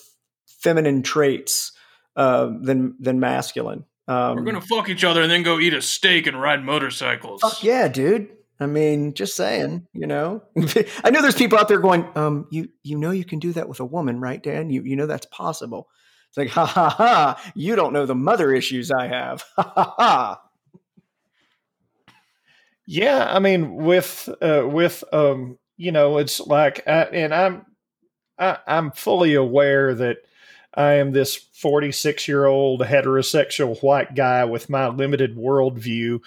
feminine traits uh, than than masculine. Um, We're gonna fuck each other and then go eat a steak and ride motorcycles. fuck yeah, dude. I mean, just saying, you know. I know there's people out there going, um, you you know you can do that with a woman, right, Dan? You you know that's possible. It's like, ha ha ha, you don't know the mother issues I have. Ha ha ha. Yeah, I mean, with uh, with um, you know, it's like, I, and I'm, I, I'm fully aware that I am this 46 year old heterosexual white guy with my limited worldview.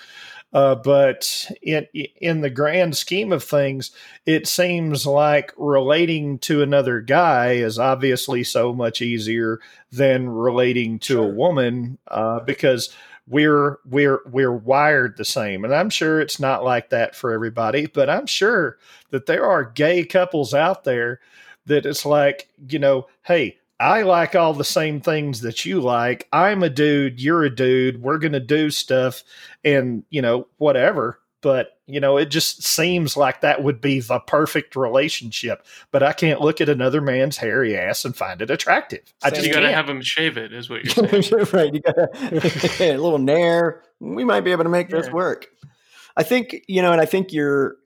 Uh, but in in the grand scheme of things, it seems like relating to another guy is obviously so much easier than relating to sure. a woman uh, because we're we're we're wired the same and i'm sure it's not like that for everybody but i'm sure that there are gay couples out there that it's like you know hey I like all the same things that you like. I'm a dude, you're a dude. We're going to do stuff and, you know, whatever. But, you know, it just seems like that would be the perfect relationship. But I can't look at another man's hairy ass and find it attractive. I just you got to have him shave it, is what you're saying. right. You got a little nair. We might be able to make this work. I think, you know, and I think you're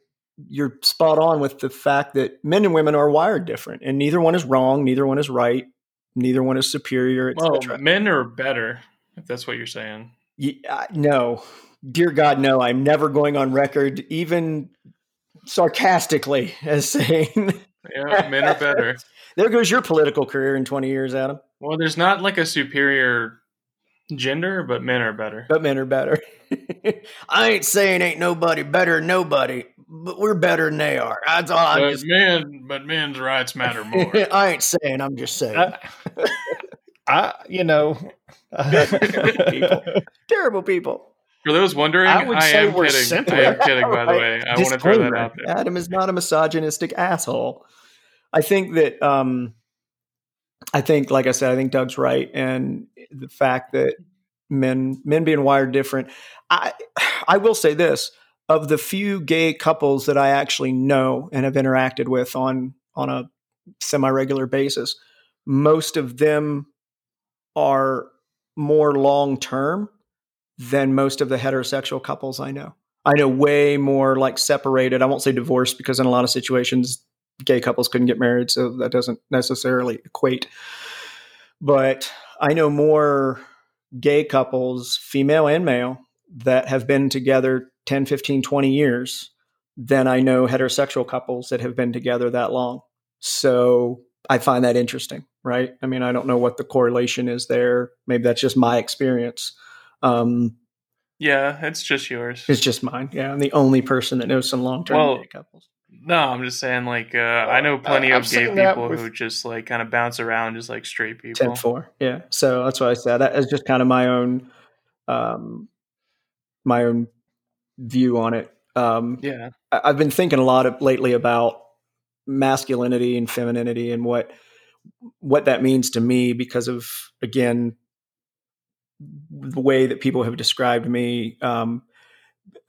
you're spot on with the fact that men and women are wired different and neither one is wrong neither one is right neither one is superior. Well, men are better, if that's what you're saying. Yeah, uh, no, dear God, no. I'm never going on record, even sarcastically, as saying. yeah, men are better. there goes your political career in 20 years, Adam. Well, there's not like a superior gender, but men are better. But men are better. I ain't saying ain't nobody better nobody, but we're better than they are. That's all but I'm just men, but men's rights matter more. I ain't saying. I'm just saying. I, I you know, people. terrible people. For those wondering, I, would I say am we're kidding. Simpler. I am kidding, by the way. I want to throw that out there. Adam is not a misogynistic asshole. I think that um, I think, like I said, I think Doug's right, and the fact that men men being wired different. I I will say this: of the few gay couples that I actually know and have interacted with on on a semi regular basis, most of them are more long term than most of the heterosexual couples I know. I know way more like separated. I won't say divorced because in a lot of situations gay couples couldn't get married, so that doesn't necessarily equate. But I know more gay couples, female and male, that have been together 10, 15, 20 years than I know heterosexual couples that have been together that long. So I find that interesting, right? I mean, I don't know what the correlation is there. Maybe that's just my experience. Um, yeah, it's just yours. It's just mine. Yeah, I'm the only person that knows some long term well, gay couples. No, I'm just saying, like, uh, I know plenty uh, of gay people with... who just like kind of bounce around, just like straight people. 10 4. Yeah. So that's what I said. That is just kind of my own, um, my own view on it. Um, yeah. I, I've been thinking a lot of, lately about masculinity and femininity and what, what that means to me because of, again, the way that people have described me. Um,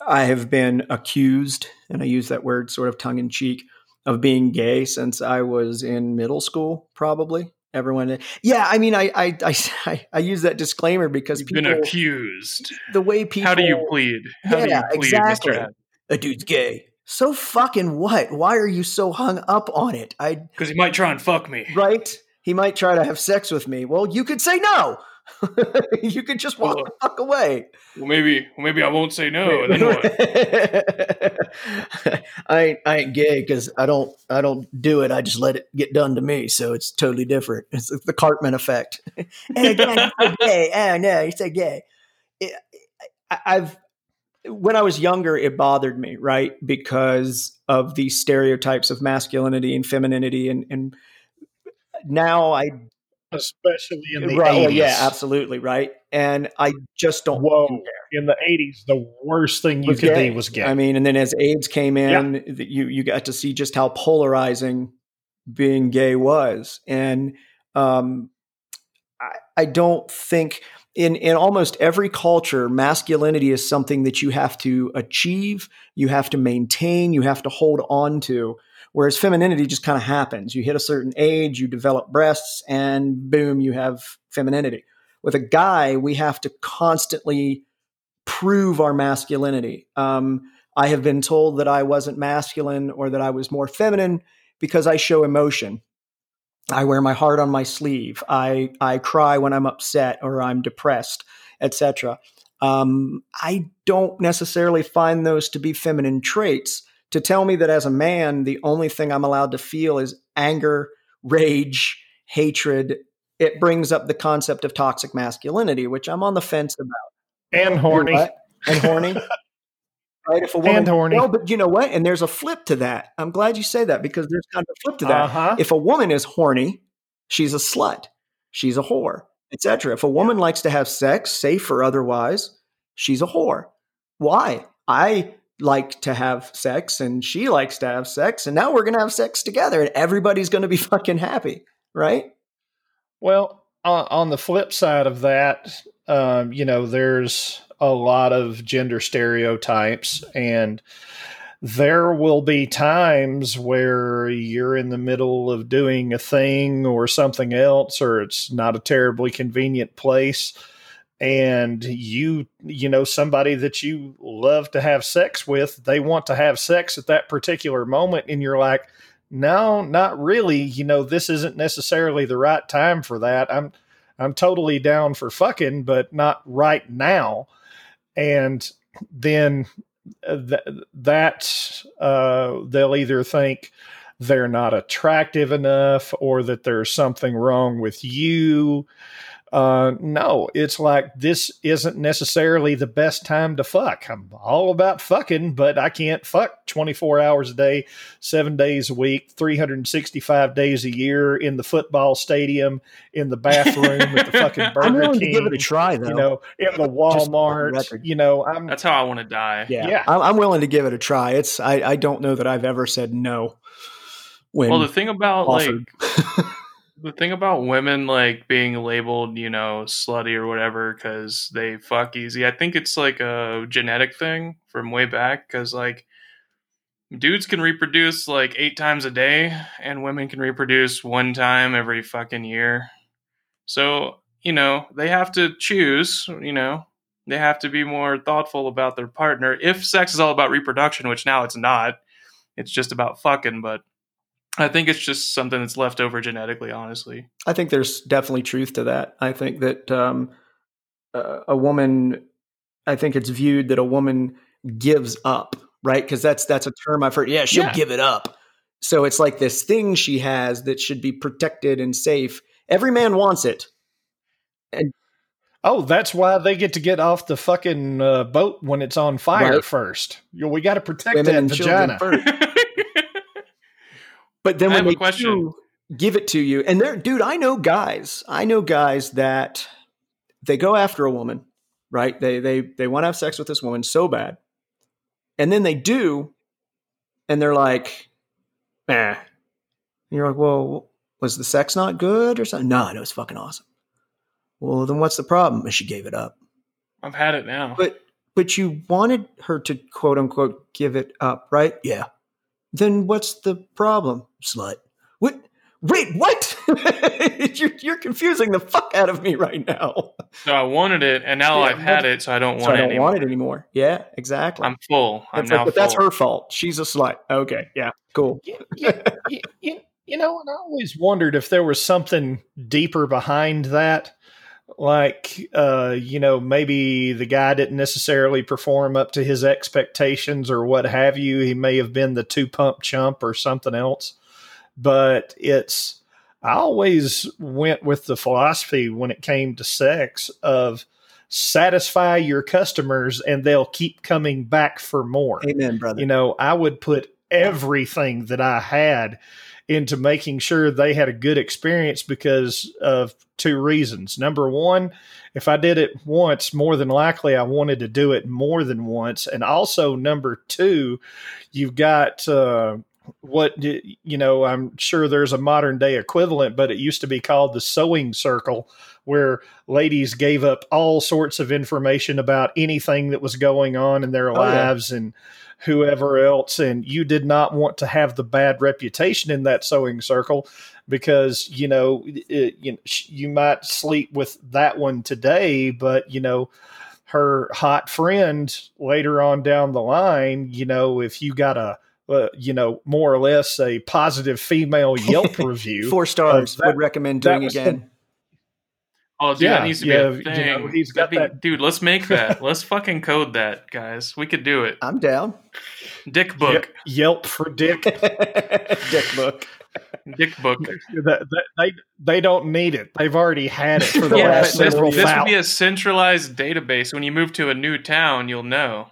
I have been accused, and I use that word sort of tongue in cheek, of being gay since I was in middle school, probably. Everyone, yeah. I mean, I I I, I use that disclaimer because You've people been accused. The way people, how do you plead? How yeah, do you plead, exactly. Mr. A dude's gay. So fucking what? Why are you so hung up on it? I because he might try and fuck me, right? He might try to have sex with me. Well, you could say no. you could just walk well, the fuck away. Well, maybe, well, maybe I won't say no. Then what? I ain't, I ain't gay because I don't, I don't do it. I just let it get done to me. So it's totally different. It's the Cartman effect. hey, again, gay. Oh no, you say gay. It, I've when I was younger, it bothered me, right, because of these stereotypes of masculinity and femininity, and and now I especially in the right, 80s. yeah, absolutely, right. And I just don't. Whoa! In the eighties, the worst thing you could gay. be was gay. I mean, and then as AIDS came in, yeah. you you got to see just how polarizing being gay was, and um, I, I don't think in in almost every culture, masculinity is something that you have to achieve, you have to maintain, you have to hold on to. Whereas femininity just kind of happens. You hit a certain age, you develop breasts, and boom, you have femininity. With a guy, we have to constantly prove our masculinity. Um, I have been told that I wasn't masculine or that I was more feminine because I show emotion. I wear my heart on my sleeve. I I cry when I'm upset or I'm depressed, etc. Um, I don't necessarily find those to be feminine traits to tell me that as a man, the only thing I'm allowed to feel is anger, rage, hatred. It brings up the concept of toxic masculinity, which I'm on the fence about. And horny. And horny. right? If a woman, and horny. No, but you know what? And there's a flip to that. I'm glad you say that because there's kind of a flip to that. Uh-huh. If a woman is horny, she's a slut, she's a whore, etc. If a woman likes to have sex, safe or otherwise, she's a whore. Why? I like to have sex and she likes to have sex and now we're going to have sex together and everybody's going to be fucking happy, right? Well, on, the flip side of that, um, you know, there's a lot of gender stereotypes and there will be times where you're in the middle of doing a thing or something else or it's not a terribly convenient place and you you know somebody that you love to have sex with they want to have sex at that particular moment and you're like no not really. You know this isn't necessarily the right time for that. I'm i'm totally down for fucking but not right now. And then th- that uh, they'll either think they're not attractive enough or that there's something wrong with you uh, no, it's like this isn't necessarily the best time to fuck. I'm all about fucking, but I can't fuck 24 hours a day, seven days a week, 365 days a year in the football stadium, in the bathroom with the fucking Burger I'm willing King. to give it a try, though. you know, in the Walmart. You know, I'm That's how I want to die. yeah, yeah. I'm, I'm willing to give it a try. It's I, I don't know that I've ever said no. When Well, the thing about offered. like the thing about women like being labeled, you know, slutty or whatever because they fuck easy. I think it's like a genetic thing from way back because like dudes can reproduce like eight times a day and women can reproduce one time every fucking year. So, you know, they have to choose, you know, they have to be more thoughtful about their partner. If sex is all about reproduction, which now it's not, it's just about fucking, but I think it's just something that's left over genetically, honestly. I think there's definitely truth to that. I think that um, uh, a woman, I think it's viewed that a woman gives up, right? Because that's that's a term I've heard. Yeah, she'll Yeah. give it up. So it's like this thing she has that should be protected and safe. Every man wants it. And Oh, that's why they get to get off the fucking uh, boat when it's on fire Right. first. You know, we got to protect Women that and children vagina. But then I when they question. do give it to you, and there, dude, I know guys. I know guys that they go after a woman, right? They they they want to have sex with this woman so bad, and then they do, and they're like, "Nah." And you're like, "Well, was the sex not good or something?" No, it was fucking awesome. Well, then what's the problem? And she gave it up. I've had it now. But but you wanted her to quote unquote give it up, right? Yeah. Then what's the problem, slut? What? Wait, what? you're, you're confusing the fuck out of me right now. so I wanted it, and now Yeah, I've had it, so I don't So want I it don't anymore. want it anymore. Yeah, exactly. I'm full. I'm It's like, now but that's her fault. She's a slut. Okay, yeah, cool. you, you, you, you, you know, and I always wondered if there was something deeper behind that. Like, uh, you know, maybe the guy didn't necessarily perform up to his expectations or what have you. He may have been the two pump chump or something else. But it's, I always went with the philosophy when it came to sex of satisfy your customers and they'll keep coming back for more Amen, brother. you know, I would put everything that I had into making sure they had a good experience because of two reasons. Number one, if I did it once, more than likely I wanted to do it more than once. And also, number two, you've got uh, what, you know, I'm sure there's a modern day equivalent, but it used to be called the sewing circle, where ladies gave up all sorts of information about anything that was going on in their Oh, yeah. lives and whoever else and you did not want to have the bad reputation in that sewing circle because you know it, you, know, sh- you might sleep with that one today but you know her hot friend later on down the line you know if you got a uh, you know more or less a positive female yelp review Four stars that- would recommend doing again. Oh, dude, Yeah, that needs to yeah, be a thing. know, he's got be- that- Dude, let's make that. let's fucking code that, guys. We could do it. I'm down. Dick book. Ye- Yelp for dick. Dick book. Dick book. That- that- they they don't need it. They've already had it for the Yeah, last but this, several this would be a centralized database. When you move to a new town, you'll know.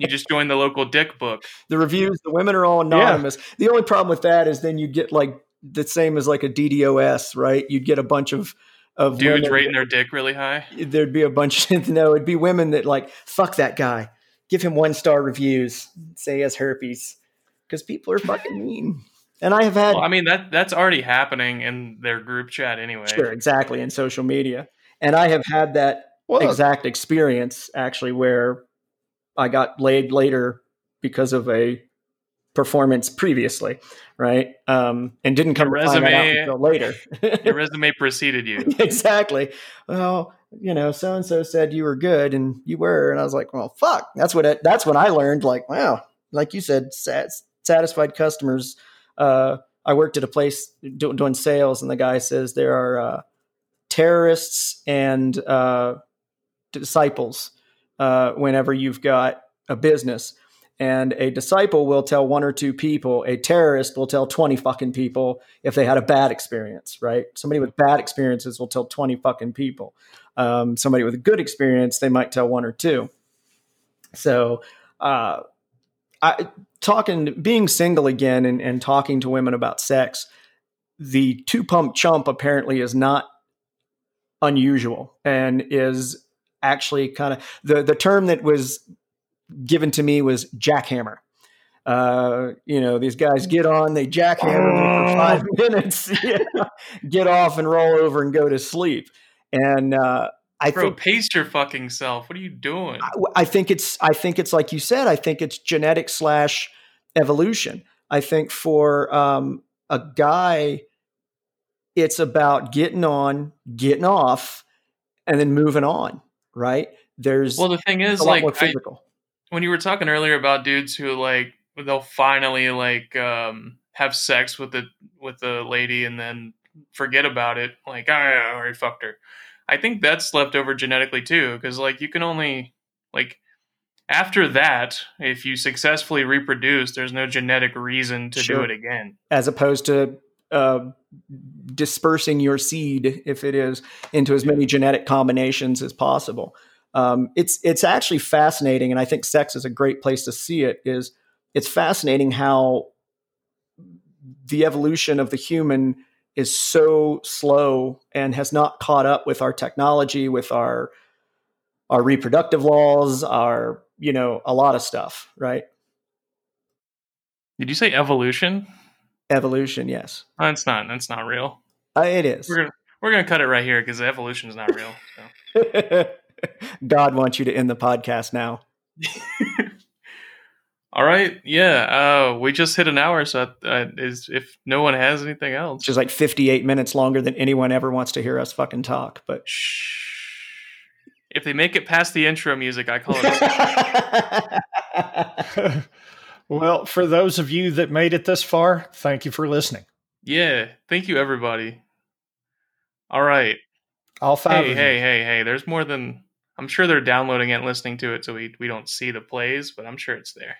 You just join the local dick book. The reviews, the women are all anonymous. The only problem with that is then you get like the same as like a DDoS, right? You'd get a bunch of of Dudes women- rating their dick really high. there'd be a bunch Of, no it'd be women that like fuck that guy. Give him one star reviews. Say he has herpes. Because people are fucking mean. And i have had Well, I mean that that's already happening in their group chat anyway. sure exactly in social media. And i have had that Well, exact experience actually where i got laid later because of a performance previously right um and didn't come Your to find that out resume- until later Your resume preceded you. exactly. Well, you know, so and so said you were good, and you were, and I was like, well, fuck. That's what. It, that's what I learned. Like, wow, like you said, sat, satisfied customers. Uh, I worked at a place do, doing sales, and the guy says there are uh, terrorists and uh, disciples uh, whenever you've got a business. And a disciple will tell one or two people. A terrorist will tell twenty fucking people if they had a bad experience, right? Somebody with bad experiences will tell 20 fucking people. Um, somebody with a good experience, they might tell one or two. So, uh, I, talking, being single again and, and talking to women about sex, the two pump chump apparently is not unusual and is actually kind of the, the term that was given to me was jackhammer. Uh, you know, these guys get on, they jackhammer me for five minutes, yeah, get off and roll over and go to sleep. And uh, I Bro, think pace your fucking self. What are you doing? I, I think it's I think it's like you said. I think it's genetic slash evolution. I think for um, a guy, it's about getting on, getting off, and then moving on. Right? There's Well, the thing is, like, I. when you were talking earlier about dudes who like they'll finally like um have sex with the with the lady and then forget about it like oh, I already fucked her. I think that's left over genetically too because like you can only like after that if you successfully reproduce there's no genetic reason to Sure. do it again. as opposed to uh, dispersing your seed, if it is, into as many genetic combinations as possible. Um, it's it's actually fascinating, and I think sex is a great place to see it. Is it's fascinating how the evolution of the human is so slow and has not caught up with our technology, with our our reproductive laws, our you know a lot of stuff, right? Did you say evolution? Evolution, yes, That's not that's not real. uh, it is. We're gonna we're gonna cut it right here because evolution is not real. So. God wants you to end the podcast now. All right, yeah. Uh, we just hit an hour, so uh, is if no one has anything else, Which is like 58 minutes longer than anyone ever wants to hear us fucking talk. But shh. If they make it past the intro music, I call it. well, for those of you that made it this far, thank you for listening. yeah, thank you, everybody. All right. All five Hey, of hey, you. hey, hey. There's more than. I'm sure they're downloading it and listening to it, so we we don't see the plays, but I'm sure it's there.